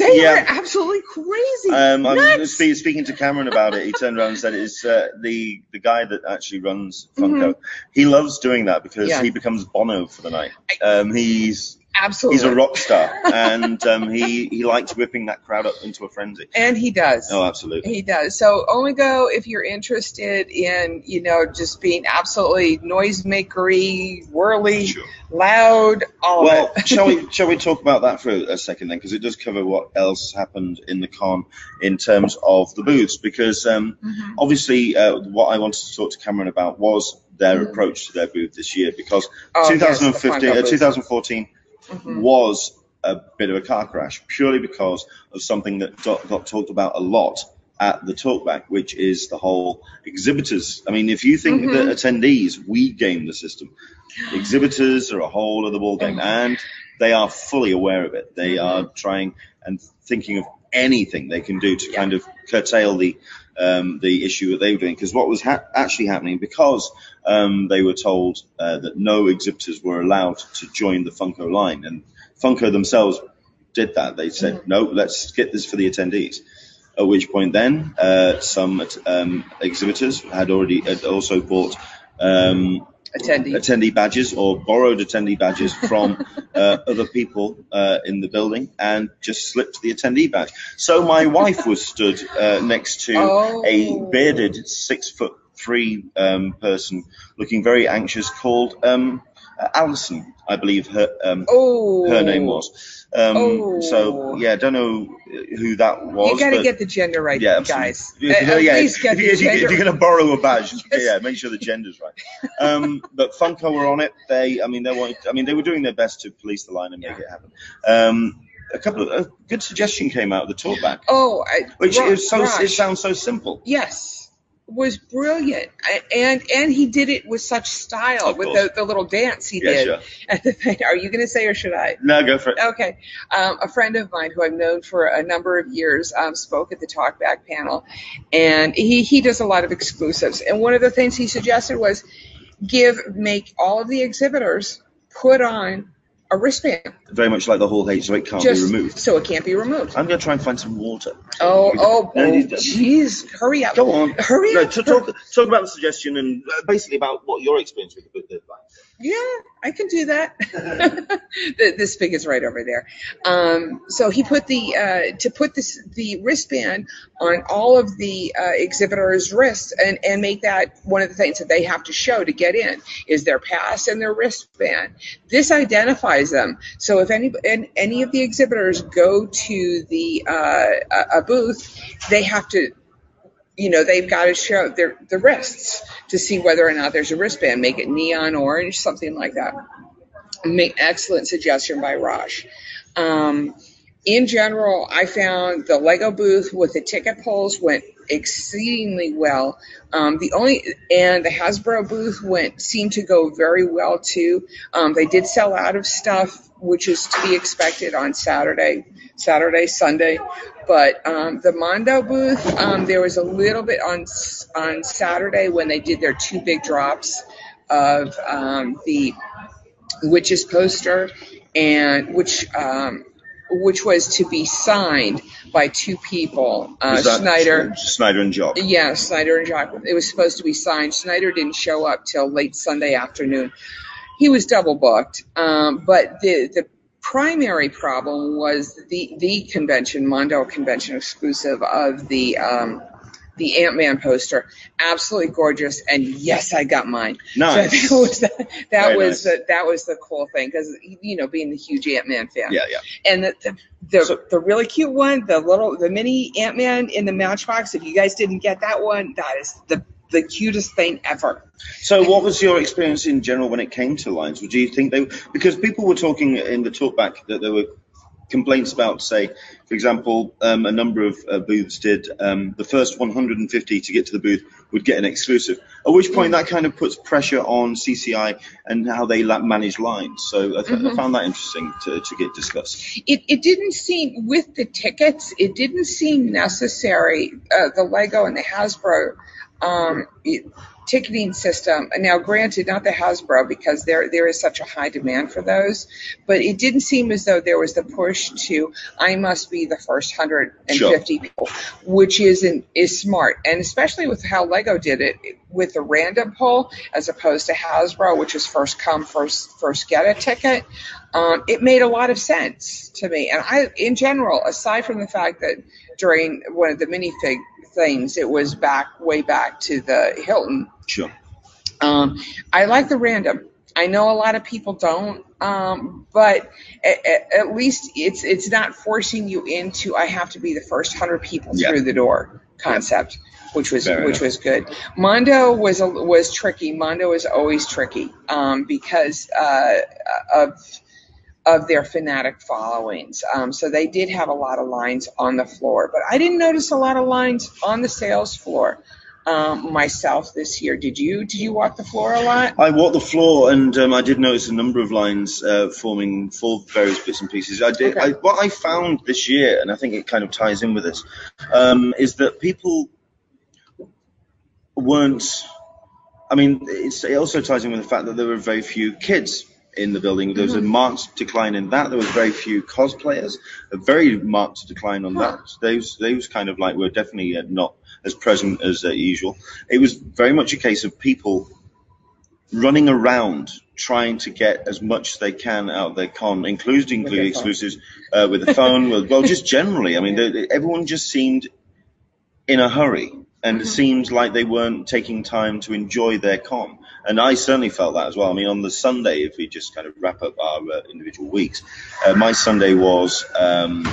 They Yeah. are absolutely crazy. Um, I was spe- speaking to Cameron about it. He turned around and said, "It's uh, the the guy that actually runs Funko. He loves doing that because Mm-hmm. Yeah. he becomes Bono for the night. Um, he's absolutely. he's a rock star, and um, he he likes whipping that crowd up into a frenzy. and he does. Oh, absolutely. He does. So only go if you're interested in, you know, just being absolutely noisemakery, whirly, Sure. loud, all Well, of it. shall we shall we talk about that for a second then, because it does cover what else happened in the con in terms of the booths. Because um, Mhm. obviously, uh, what I wanted to talk to Cameron about was their Mhm. approach to their booth this year, because Oh, 2015, Funko uh, 2014 Mhm. was a bit of a car crash purely because of something that got, got talked about a lot at the talkback, which is the whole exhibitors. I mean, if you think Mhm. that attendees we game the system, exhibitors are a whole other ballgame, Mhm. and they are fully aware of it. They Mhm. are trying and thinking of anything they can do to Yeah. kind of curtail the um, the issue that they were doing. Because what was ha- actually happening, because um, they were told uh, that no exhibitors were allowed to join the Funko line, and Funko themselves did that. They said, Mhm. no, let's get this for the attendees. At which point, then uh, some um, exhibitors had already had also bought um, Attendee. attendee badges or borrowed attendee badges from uh, other people uh, in the building and just slipped the attendee badge. So my wife was stood uh, next to Oh. a bearded six foot three um, person looking very anxious called um, Alison, I believe her um, oh. her name was. Um, Oh. So yeah, I don't know who that was. You got to get the gender right, yeah, guys. Yeah, At- at yeah, least get if, the if, gender if you're going to borrow a badge, Yes. yeah, make sure the gender's right. Um, but Funko were on it. They, I mean, they wanted, I mean, they were doing their best to police the line and make Yeah. it happen. Um, a couple of a good suggestion came out of the talkback, Oh, I, which is so it sounds so simple. yes, was brilliant, and and he did it with such style Of with the, the little dance he Yeah, did sure. at the thing. Are you going to say or should I? No, go for it. Okay. Um, a friend of mine who I've known for a number of years um, spoke at the Talkback panel, and he, he does a lot of exclusives. And one of the things he suggested was give, make all of the exhibitors put on a wristband Very much like the Hall H, so it can't just be removed. so it can't be removed. I'm going to try and find some water. Oh, oh, oh, jeez, hurry up. Go on. Hurry No, up. to talk, talk about the suggestion and uh, basically about what your experience with the book is like. Yeah, I can do that. this the is right over there. Um, so he put the uh, to put this the wristband on all of the uh, exhibitors' wrists and and make that one of the things that they have to show to get in is their pass and their wristband. This identifies them. So if any and any of the exhibitors go to the uh, a booth, they have to you know, they've got to show their the wrists to see whether or not there's a wristband. Make it neon orange, something like that. Make excellent suggestion by Raj. Um, in general, I found the Lego booth with the ticket polls went exceedingly well. Um, the only and the Hasbro booth went seemed to go very well too. Um, they did sell out of stuff, which is to be expected on Saturday, Saturday, Sunday. But um, the Mondo booth, um, there was a little bit on on Saturday when they did their two big drops of um, the Wytches poster, and which um, which was to be signed by two people, uh, Is that Schneider. Schneider and Jock. Yeah, Snyder and Jock. It was supposed to be signed. Snyder didn't show up till late Sunday afternoon. He was double booked. Um, but the the primary problem was the the convention, Mondo convention exclusive of the um, the Ant Man poster. Absolutely gorgeous. And yes, I got mine. Nice. So that was the, that Very was nice. the, that was the cool thing because you know being the huge Ant Man fan. Yeah, yeah. And the the, the, So- the really cute one, the little the mini Ant Man in the Matchbox. If you guys didn't get that one, that is the the cutest thing ever. So, what was your experience in general when it came to lines? Do you think they because people were talking in the talkback that there were complaints about, say, for example, um, a number of uh, booths did um, the first 150 to get to the booth would get an exclusive. At which point, that kind of puts pressure on CCI and how they la- manage lines. So, I, th- I Mhm. found that interesting to, to get discussed. It it didn't seem with the tickets. It didn't seem necessary. Uh, the Lego and the Hasbro. Um, ticketing system. Now, granted, not the Hasbro because there there is such a high demand for those, but it didn't seem as though there was the push to I must be the first 150 Sure. people, which isn't is smart, and especially with how Lego did it with the random poll as opposed to Hasbro, which is first come first first get a ticket. Um, it made a lot of sense to me, and I, in general, aside from the fact that during one of the minifig things, it was back way back to the Hilton Sure. um, I like the random. I know a lot of people don't, um, but at, at, least it's it's not forcing you into I have to be the first hundred people Yeah. through the door concept, which was Fair which enough. was good. Mondo was a, was tricky. Mondo is always tricky um, because uh, of of their fanatic followings. Um, so they did have a lot of lines on the floor, but I didn't notice a lot of lines on the sales floor um, myself this year. Did you? Did you walk the floor a lot? I walked the floor, and um, I did notice a number of lines uh, forming for various bits and pieces. I did. Okay. I, what I found this year, and I think it kind of ties in with this, um, is that people weren't. I mean, it's, it also ties in with the fact that there were very few kids in the building. There was a marked decline in that. There was very few cosplayers. A very marked decline on that. Those those kind of like were definitely uh, not as present as uh, usual. It was very much a case of people running around trying to get as much as they can out of their con, including With exclusives uh, with the phone. well, well, just generally, I mean, they- they- everyone just seemed in a hurry, and it seemed like they weren't taking time to enjoy their con. And I certainly felt that as well. I mean, on the Sunday, if we just kind of wrap up our uh, individual weeks, uh, my Sunday was. Um,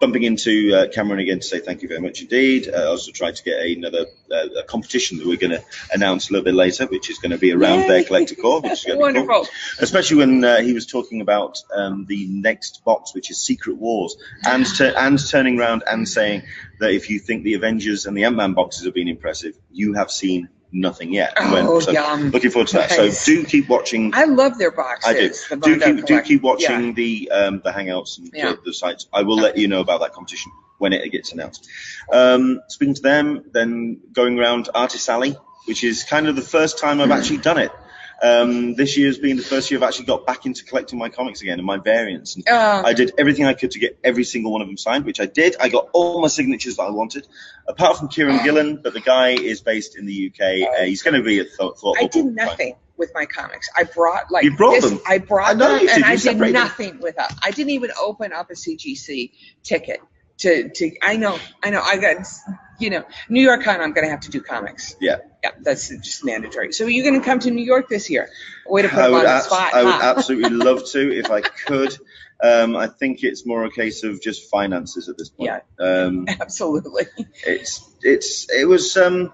bumping into uh, Cameron again to say thank you very much indeed. Uh, I also tried to get another uh, a competition that we're going to announce a little bit later, which is going to be around Yay. their Collector Corps, which is going to be cool. Wonderful. Especially when uh, he was talking about um, the next box, which is Secret Wars, and and turning around and saying that if you think the Avengers and the Ant Man boxes have been impressive, you have seen nothing yet. Oh, when- so yum. looking forward to that. Nice. So do keep watching. I love their boxes. I do. Do keep, do keep watching Yeah. the um, the hangouts and Yeah. the, the sites. I will let you know about that competition when it gets announced. Um, speaking to them, then going around Artist Alley, which is kind of the first time I've actually done it. Um, this year's been the first year I've actually got back into collecting my comics again and my variants. And Uh, I did everything I could to get every single one of them signed, which I did. I got all my signatures that I wanted, apart from Kieron Gillen, but the guy is based in the UK. Uh, he's going to be at Thought. Thought I did nothing with my comics. I brought like You brought this- them? I brought I them, and I did separated them. nothing with them. I didn't even open up a CGC ticket to to. I know, I know. I got you know New York Con. I'm going to have to do comics. Yeah. Yeah, that's just mandatory. So are you're going to come to New York this year? Way to put I would, on the abs- spot. I would absolutely love to if I could. Um, I think it's more a case of just finances at this point. Yeah. Um, Absolutely. it's it's it was um,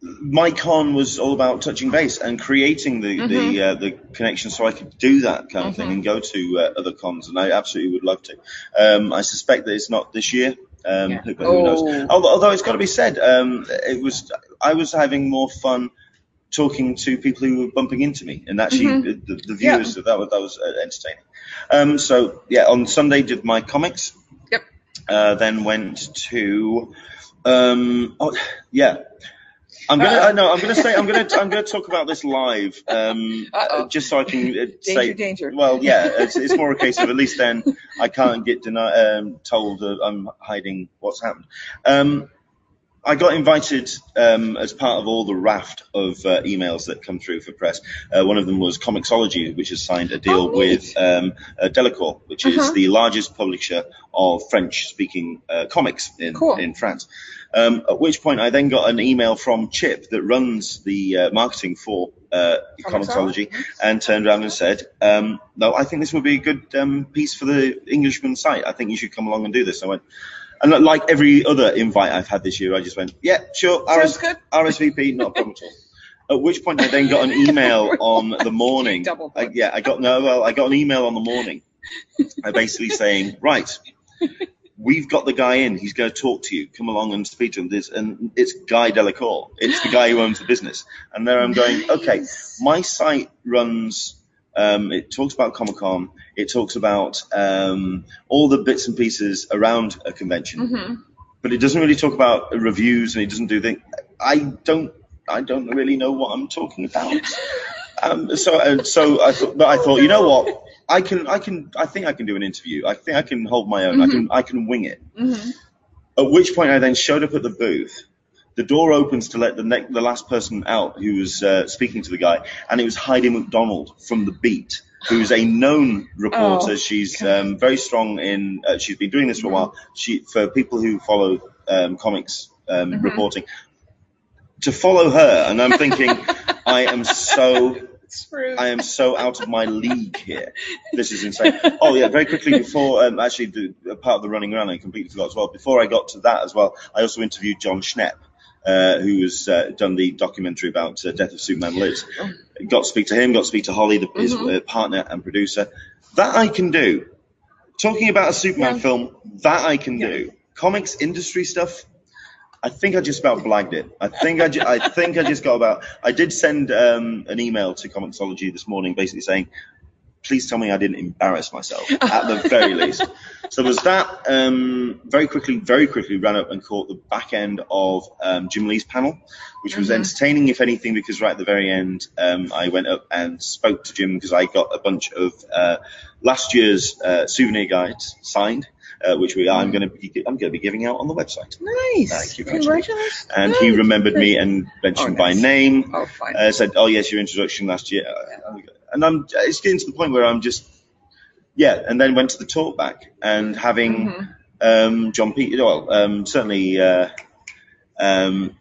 my con was all about touching base and creating the the Mm-hmm. uh, the connection so I could do that kind of thing and go to uh, other cons and I absolutely would love to. Um, I suspect that it's not this year. Um, Yeah. who, who knows? Oh. Although, although it's got to be said, um, it was I was having more fun talking to people who were bumping into me, and actually Mhm. the, the viewers that was that was uh, entertaining. Um, so yeah, on Sunday did my comics. Yep. Uh, then went to um, oh yeah. I'm gonna. Uh-oh. I know. I'm gonna say. I'm gonna. I'm gonna talk about this live, um, Uh-oh. uh, just so I can uh, say. Danger, danger. Well, yeah. It's, it's more a case of at least then I can't get denied, um, told that I'm hiding what's happened. Um, I got invited um, as part of all the raft of uh, emails that come through for press. Uh, one of them was Comixology, which has signed a deal Oh, with um, uh, Delcourt, which is Uh-huh. the largest publisher of French-speaking uh, comics in, Cool. in France. Um, at which point, I then got an email from Chip that runs the uh, marketing for uh, Comixology? Comixology, and turned around and said, um, "No, I think this would be a good um, piece for the Englishman site. I think you should come along and do this." I went, and like every other invite I've had this year, I just went, "Yeah, sure, RS- good. RSVP, not a problem at all." At which point, I then got an email on the morning. Double I, yeah, I got no. Well, I got an email on the morning, uh, basically saying, "Right, we've got the guy in. He's going to talk to you. Come along and speak to him." This and it's Guy Delcourt. It's the guy who owns the business. And there I'm going. Okay, my site runs. Um, it talks about Comic Con. It talks about um, all the bits and pieces around a convention. Mhm. but it doesn't really talk about reviews and it doesn't do things. I don't I don't really know what I'm talking about. um, so uh, so I thought, but I thought, you know what? I can I can I think I can do an interview. I think I can hold my own. I can I can wing it. Mhm. At which point I then showed up at the booth. The door opens to let the ne- the last person out who was uh, speaking to the guy, and it was Heidi MacDonald from The Beat, who's a known reporter. Oh, she's um, very strong in. Uh, she's been doing this for a Mhm. while. She for people who follow um, comics um, Mhm. reporting. To follow her, and I'm thinking, I am so. I am so out of my league here. This is insane. Oh yeah, very quickly before um, actually the part of the running around, I completely forgot as well. Before I got to that as well, I also interviewed Jon Schnepp, uh, who has uh, done the documentary about uh, Death of Superman Lives. Got to speak to him. Got to speak to Holly, the, his Mhm. uh, partner and producer. That I can do. Talking about a Superman Yeah. film, that I can Yeah. do. Comics industry stuff. I think I just about blagged it. I think I, ju- I think I just got about. I did send um, an email to Comixology this morning, basically saying, "Please tell me I didn't embarrass myself at the very least." So there was that. Um, very quickly, very quickly ran up and caught the back end of um, Jim Lee's panel, which was Mhm. entertaining, if anything, because right at the very end, um, I went up and spoke to Jim because I got a bunch of uh, last year's uh, souvenir guides signed. Uh, which we I'm going to be I'm going to be giving out on the website. Nice. Thank you very much. Congratulations. And Nice. he remembered me and mentioned Oh, by name. Oh, fine. Uh, said, "Oh yes, your introduction last year." Uh, And I'm it's getting to the point where I'm just yeah. And then went to the talk back and having Mhm. um, John Peter, well, um, certainly uh, um,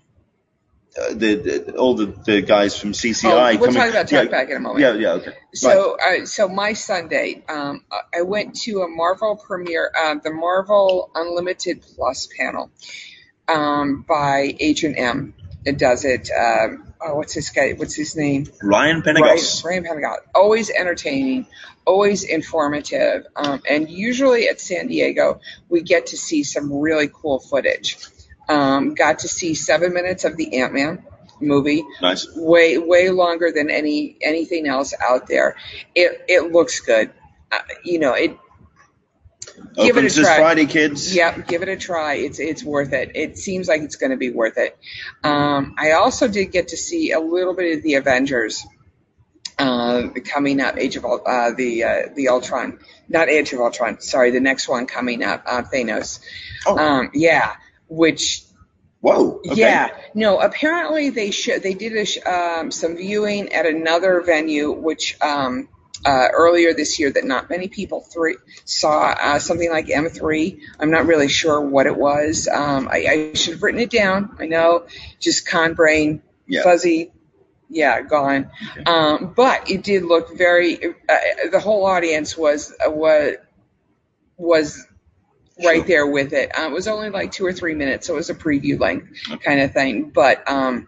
the, the all the, the guys from CCI. Oh, we'll coming- talk about yeah, Talkback in a moment. Yeah, yeah, okay. Right. So, uh, so my Sunday, um, I went to a Marvel premiere, uh, the Marvel Unlimited Plus panel, um, by Agent M. It does it. Um, oh, what's this guy? What's his name? Ryan Ryan, Penagos. Ryan Penagos. Always entertaining, always informative, um, and usually at San Diego we get to see some really cool footage. Um, got to see seven minutes of the Ant Man movie Nice. way way longer than any anything else out there. It it looks good. Uh, you know, it. Give it a Opens this try. Friday, kids. Yep, give it a try. It's it's worth it. It seems like it's going to be worth it. Um, I also did get to see a little bit of the Avengers uh, coming up. Age of uh, the uh, the Ultron, not Age of Ultron. Sorry, the next one coming up, uh, Thanos. Oh, Um, yeah, which whoa. Okay. yeah, no. Apparently, they sh- they did a sh- um, some viewing at another venue, which um, uh, earlier this year that not many people three saw uh, something like M3. I'm not really sure what it was. Um, I, I should have written it down. I know, just con brain, Yeah. fuzzy. Yeah, gone. Okay. Um, but it did look very. Uh, the whole audience was uh, was was right Sure. there with it. Uh, it was only like two or three minutes, so it was a preview length Okay. kind of thing. But um,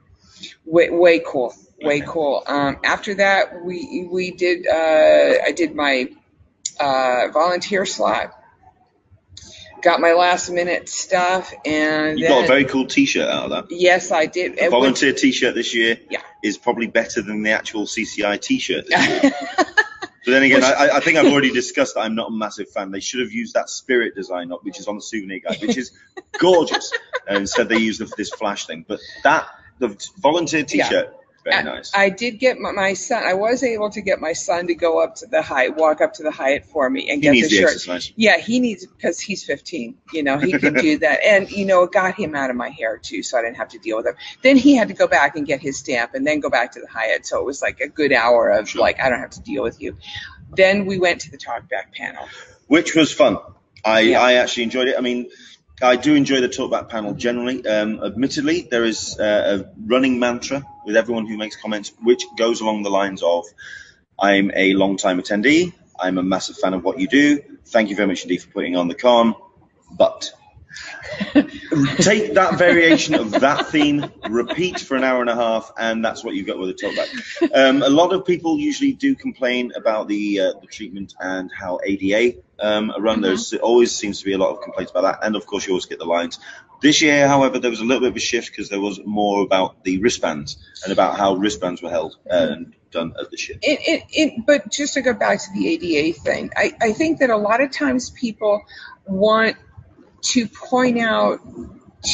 way, way cool, way cool. Um, after that, we we did. Uh, I did my uh, volunteer slot. Got my last minute stuff, and You then got a very cool T-shirt out of that. yes, I did. Was- volunteer T-shirt this year Yeah. is probably better than the actual CCI T-shirt. But then again, I, I think I've already discussed that I'm not a massive fan. They should have used that spirit design, up, which is on the souvenir guide, which is gorgeous. and instead, they used this flash thing. But that the volunteer T-shirt, very nice. I did get my, my son. I was able to get my son to go up to the Hyatt, walk up to the Hyatt for me, and he get the the shirt. exercise. Yeah, he needs because he's 15. You know, he can do that, and you know, it got him out of my hair too, so I didn't have to deal with him. Then he had to go back and get his stamp, and then go back to the Hyatt. So it was like a good hour of Sure. like I don't have to deal with you. Then we went to the talkback panel. which was fun. I, Yeah. I actually enjoyed it. I mean, I do enjoy the talkback panel generally. Um, admittedly, there is uh, a running mantra with everyone who makes comments, which goes along the lines of, "I'm a long-time attendee. I'm a massive fan of what you do. Thank you very much indeed for putting on the con, but." Take that variation of that theme, repeat for an hour and a half, and that's what you get with a talkback. Um, a lot of people usually do complain about the uh, the treatment and how ADA um, are run. Mhm. There's always seems to be a lot of complaints about that, and of course you always get the lines. This year, however, there was a little bit of a shift because there was more about the wristbands and about how wristbands were held and done at the ship. It, it, it, but just to go back to the ADA thing, I, I think that a lot of times people want to point out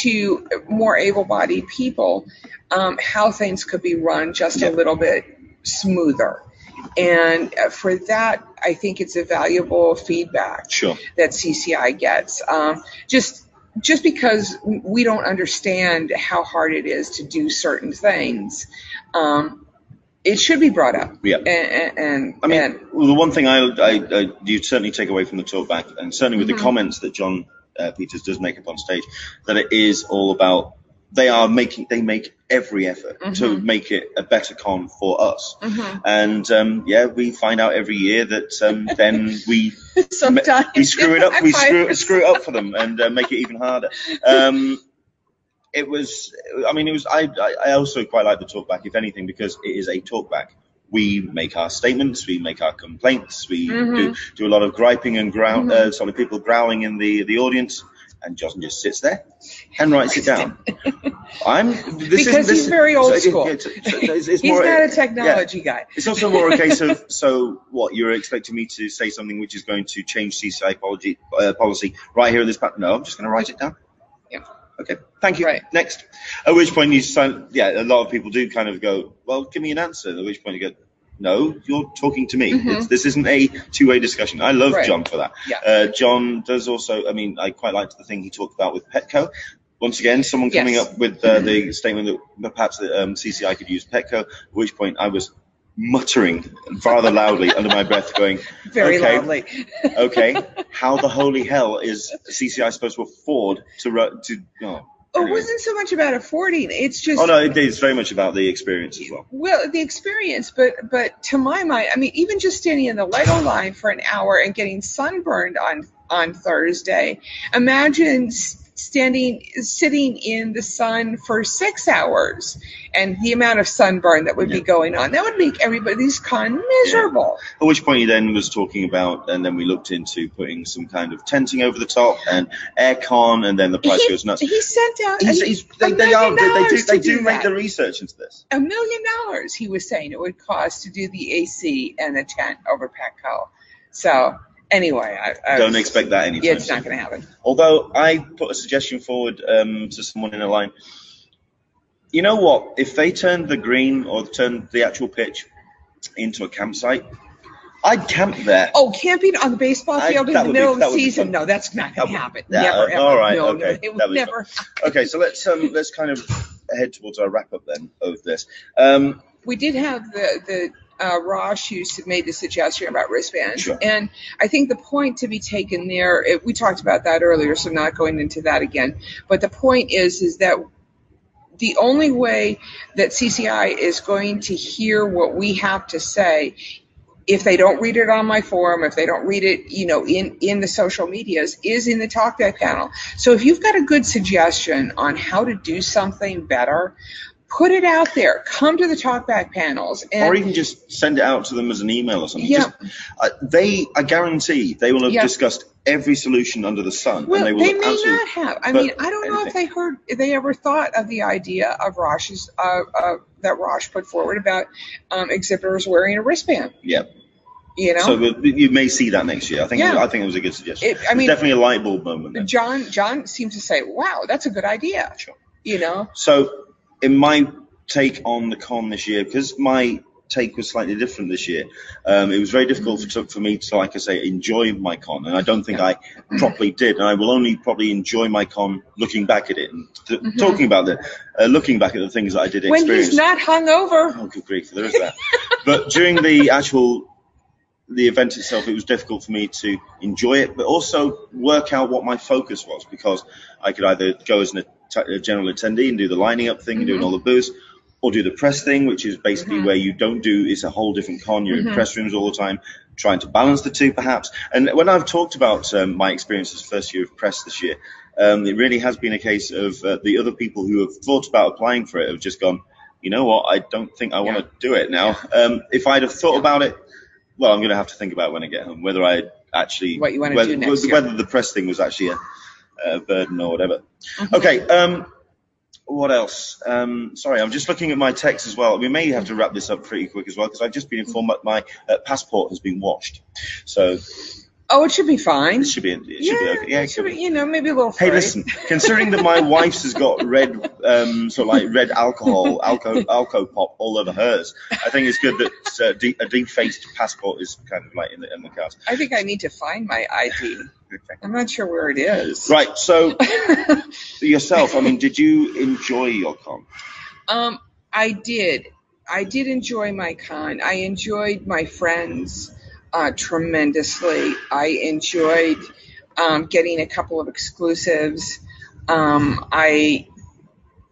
to more able-bodied people um, how things could be run just a little bit smoother. And for that, I think it's a valuable feedback Sure. that CCI gets. Um, just just because we don't understand how hard it is to do certain things, um, it should be brought up. Yeah. And, and, and I mean, and- well, the one thing I, I, I you certainly take away from the talk back, and certainly with Mhm. the comments that John uh, Peters does make up on stage, that it is all about they are making they make every effort to Mhm. make it a better con for us. Mhm. And um, yeah, we find out every year that um, then we sometimes we screw it up. We screw, it- screw it up for them and uh, make it even harder. Um, it was, I mean, it was. I, I I also quite like the talkback, if anything, because it is a talkback. We make our statements, we make our complaints, we do, do a lot of griping and growl, Mhm. uh, sorry, people growling in the the audience, and Johnson just sits there and writes it down. I'm this Because he's very old so school. it's- it's- it's He's more- not a yeah. technology guy. It's also more a case of so what you're expecting me to say something which is going to change CCI policy, uh, policy right here in this. pa- No, I'm just going to write it down. Yeah. Okay. Thank you. Right. Next. At which point you sign. Yeah, a lot of people do kind of go, well, give me an answer. At which point you go, no, you're talking to me. Mhm. It's, this isn't a two-way discussion. I love Right. John for that. Yeah. Uh, John does also. I mean, I quite liked the thing he talked about with Petco. Once again, someone coming Yes. up with uh, the statement that perhaps that, um, CCI could use Petco. At which point I was muttering rather loudly under my breath, going, Very Okay. loudly. "Okay, how the holy hell is CCI supposed to afford to ru- to?" Oh, Oh, It wasn't so much about affording. It's just Oh no, it is very much about the experience as well. Well, the experience, but but to my mind, I mean, even just standing in the Lego line for an hour and getting sunburned on on Thursday. Imagine standing, sitting in the sun for six hours, and the amount of sunburn that would be going on. That would make everybody's con miserable. At which point he then was talking about, and then we looked into putting some kind of tenting over the top and aircon, and then the price he, goes nuts. he sent out He's, a- he's, a they, they are million they, do dollars they to do make the research into this. a million dollars he was saying it would cost to do the AC and the tent over Petco. So anyway, I, I Don't expect that anytime. Yeah, it's not going to happen. Although I put a suggestion forward um, to someone in a line. You know what? If they turned the green or turned the actual pitch into a campsite, I'd camp there. Oh, camping on the baseball I- field in the middle be- of the season? No, that's not going to happen. yeah, never, ever. all right, no, okay, no, it that would would be never. Okay, so let's um, let's kind of head towards our wrap up then of this. Um, We did have the the uh, Rosh who made the suggestion about wristbands, Sure. and I think the point to be taken there. It, we talked about that earlier, so I'm not going into that again. But the point is, is that the only way that CCI is going to hear what we have to say if they don't read it on my forum, if they don't read it, you know, in, in the social medias, is in the talkback panel. So if you've got a good suggestion on how to do something better, put it out there. Come to the talkback panels and or even just send it out to them as an email or something. Yeah. Just, uh, they, I guarantee, they will have Yeah. discussed every solution under the sun, well, and they they, may not have. I mean, I don't know if they heard, if they ever thought of the idea of Rosh's, uh, uh, that Rosh put forward about um, exhibitors wearing a wristband. Yeah. You know, So you may see that next year. I think. Yeah. I think it was a good suggestion. It- I mean- definitely a light bulb moment. There. John John seems to say, "Wow, that's a good idea." Sure. You know, So, in my take on the con this year, because my take was slightly different this year, um, it was very difficult for, for me to, like I say, enjoy my con, and I don't think I properly did. And I will only probably enjoy my con looking back at it and t- talking about it, uh, looking back at the things that I did Mm-hmm. when experience. he's not hungover. Oh, good grief, there is that. but during the actual the event itself, it was difficult for me to enjoy it, but also work out what my focus was because I could either go as an, att- general attendee and do the lining up thing and doing all the booths, or do the press thing, which is basically where you don't do it's a whole different con. You're in press rooms all the time, trying to balance the two, perhaps. And when I've talked about um, my experiences first year of press this year, um, it really has been a case of uh, the other people who have thought about applying for it have just gone, you know what, I don't think I want to do it now. Um, if I'd have thought Yeah. about it, well, I'm going to have to think about when I get home whether I actually What you wanna whether, do next year. whether the press thing was actually a, a burden or whatever. Mm-hmm. Okay. Um, what else? Um, sorry, I'm just looking at my text as well. We may have to wrap this up pretty quick as well because I've just been informed that my uh, passport has been washed. So Oh, it should be fine. It should be. It should be okay. Yeah, it should be. you know, maybe a little. Hey, free. listen. Considering that my wife's has got red, um, sort of like red alcohol, alco, alco pop all over hers, I think it's good that uh, de- a defaced passport is kind of like in the in the cards. I think I need to find my ID. I'm not sure where it is. Right. So yourself, I mean, did you enjoy your con? Um, I did. I did enjoy my con. I enjoyed my friends uh, tremendously. I enjoyed um, getting a couple of exclusives. Um, I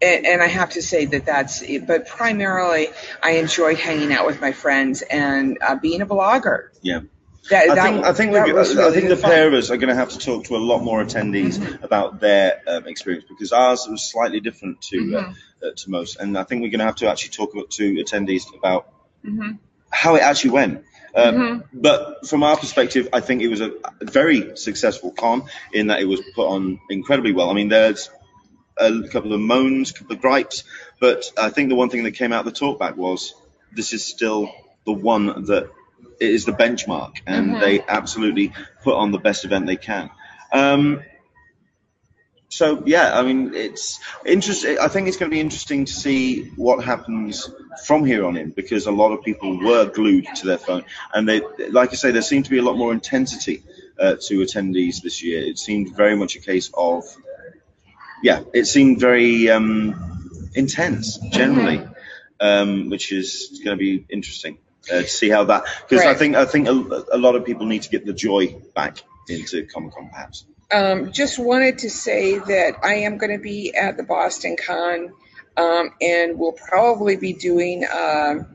and, and I have to say that that's it. But primarily, I enjoyed hanging out with my friends and uh, being a blogger. Yeah. That, I that- think I think that we, was I think the fun. pair of us are going to have to talk to a lot more attendees Mm-hmm. about their um, experience because ours was slightly different to Mm-hmm. uh, uh, to most, and I think we're going to have to actually talk about, to attendees about Mhm. how it actually went. Um, Mm-hmm. But from our perspective, I think it was a very successful con in that it was put on incredibly well. I mean, there's a couple of moans, a couple of gripes, but I think the one thing that came out of the talkback was this is still the one that is the benchmark, and Mhm. they absolutely put on the best event they can. Um, so yeah, I mean, it's interesting. I think it's going to be interesting to see what happens from here on in because a lot of people were glued to their phone, and they, like I say, there seemed to be a lot more intensity uh, to attendees this year. It seemed very much a case of, yeah, it seemed very um, intense generally, um, which is going to be interesting uh, to see how that because I think I think a, a lot of people need to get the joy back into Comic Con perhaps. Um, just wanted to say that I am going to be at the Boston Con, um, and we'll probably be doing. um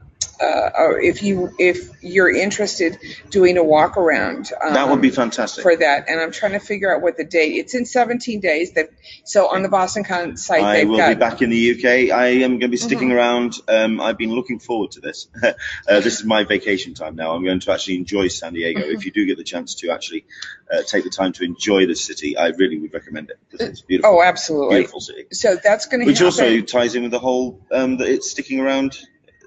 uh, or if you if you're interested, doing a walk around. Um, that would be fantastic. for that, and I'm trying to figure out what the date. It's in 17 days. That so on the Boston Con site I will got. be back in the UK. I am going to be sticking Mhm. around. Um, I've been looking forward to this. uh, this is my vacation time now. I'm going to actually enjoy San Diego. Mhm. If you do get the chance to actually uh, take the time to enjoy the city, I really would recommend it because it's beautiful, Oh, absolutely. beautiful city. So that's going to Which happen. also ties in with the whole um, that it's sticking around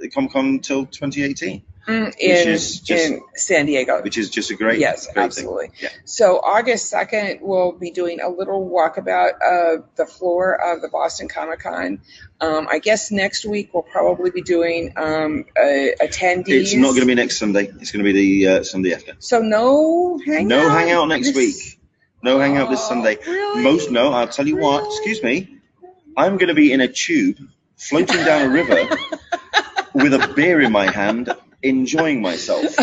Comic Con until 2018, Mm, in, is just- in San Diego. which is just a great, yes, great absolutely. Yeah. So August 2nd, we'll be doing a little walkabout of the floor of the Boston Comic Con. Um, I guess next week we'll probably be doing um, uh, attendees. It's not going to be next Sunday. It's going to be the uh, Sunday after. So no hangout. No hangout next This- week. No hangout this Oh, Sunday. really? Most no. I'll tell you what. Excuse me. I'm going to be in a tube, floating down a river, with a beer in my hand, enjoying myself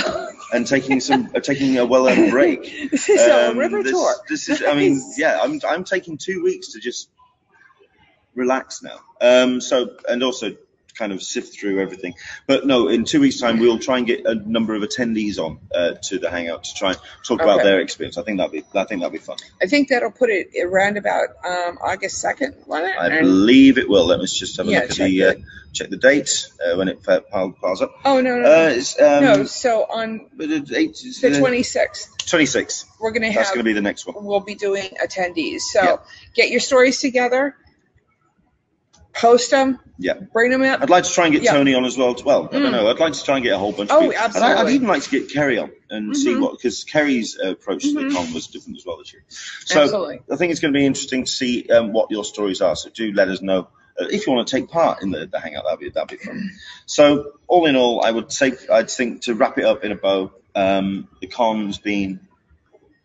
and taking some, uh, taking a well-earned break. This is a Um, river this, tour. This is. I mean, yeah. I'm. I'm taking two weeks to just relax now. Um. So and also kind of sift through everything. But no, in two weeks' time, we'll try and get a number of attendees on uh, to the hangout to try and talk about Okay. their experience. I think that'll be. I think that'll be fun. I think that'll put it around about um, August 2nd, won't it? I And- believe it will. Let me just have a Yeah, look at the uh, check the date uh, when it piles up. oh, no, no. Uh, it's, um, no, so on but it- eight- it's, the uh, 26th, 26th. we're going to have. That's going to be the next one. we'll be doing attendees. So Yeah. get your stories together, post them, Yeah. bring them in. I'd like to try and get Yeah. Tony on as well. Well, I don't Mm. know. I'd like to try and get a whole bunch. Oh, of people. And I, I'd even like to get Kerry on and see Mhm. what because Kerry's approach to Mhm. the con was different as well this year. So Absolutely. I think it's going to be interesting to see um, what your stories are. So do let us know uh, if you want to take part in the, the hangout. That'd be that'd be fun. So all in all, I would say I'd think to wrap it up in a bow. Um, the con's been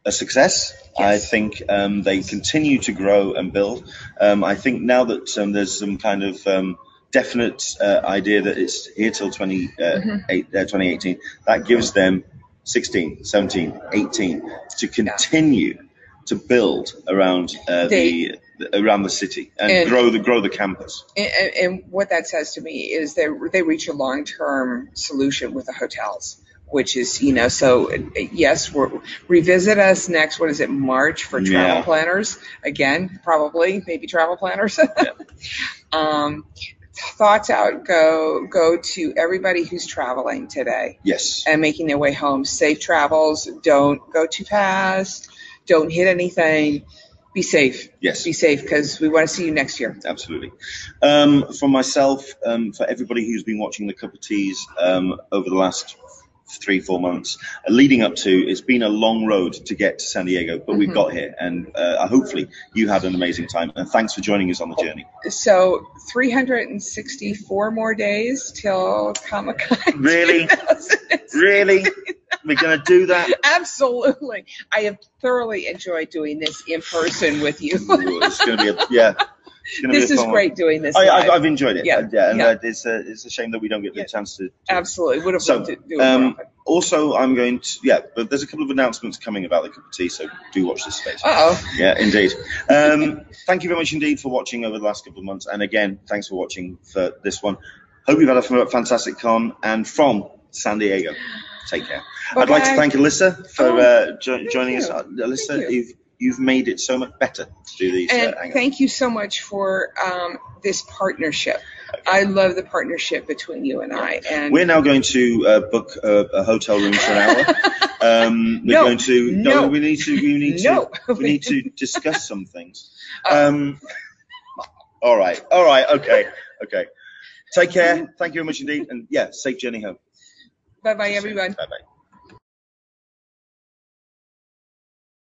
a success. I think um, they continue to grow and build. Um, I think now that um, there's some kind of um, definite uh, idea that it's here till 20, uh, Mhm. eight, uh, 2018, that gives them 16, 17, 18 to continue to build around uh, They- the around the city and, And- grow the grow the campus. And, and, what that says to me is that they reach a long-term solution with the hotels, which is, you know, so yes, we're, revisit us next. What is it, March for travel Yeah. planners again? Probably, maybe travel planners. um, thoughts out. Go go to everybody who's traveling today Yes. and making their way home. Safe travels. Don't go too fast. Don't hit anything. Be safe. Yes. Be safe because we want to see you next year. Absolutely. Um, for myself, um, for everybody who's been watching the Cup of Teas um, over the last three, four months uh, leading up to. It's been a long road to get to San Diego, but we've Mhm. got here, and uh, hopefully you had an amazing time. And thanks for joining us on the journey. So 364 more days till Comic Con. Really? Really, we're gonna do that? Absolutely. I have thoroughly enjoyed doing this in person with you. It's gonna be a yeah. This is great doing this. I, I've, I've enjoyed it. Yeah, yeah, and yeah. uh, it's a it's a shame that we don't get the Yeah. chance to. Absolutely. Would have So, loved to do it um. Also, I'm going to yeah, but there's a couple of announcements coming about the cup of tea, so do watch this space. Uh-oh. Yeah, indeed. Um, thank you very much indeed for watching over the last couple of months, and again, thanks for watching for this one. Hope you've had a fantastic con, and from San Diego, take care. I'd like to thank Alyssa for Oh, uh, jo- thank joining us. you. Uh, Alyssa, you. you've you've made it so much better to do these. And uh, thank you so much for um, this partnership. I love the partnership between you and I. And We're now going to uh, book a, a hotel room for an hour. Um, we're No, going to no. we need to we need to we need to discuss some things. Uh, Um, all right, all right, okay, okay. Take care. Thank you very much indeed, and yeah, safe journey home. Bye bye, everyone. Bye bye.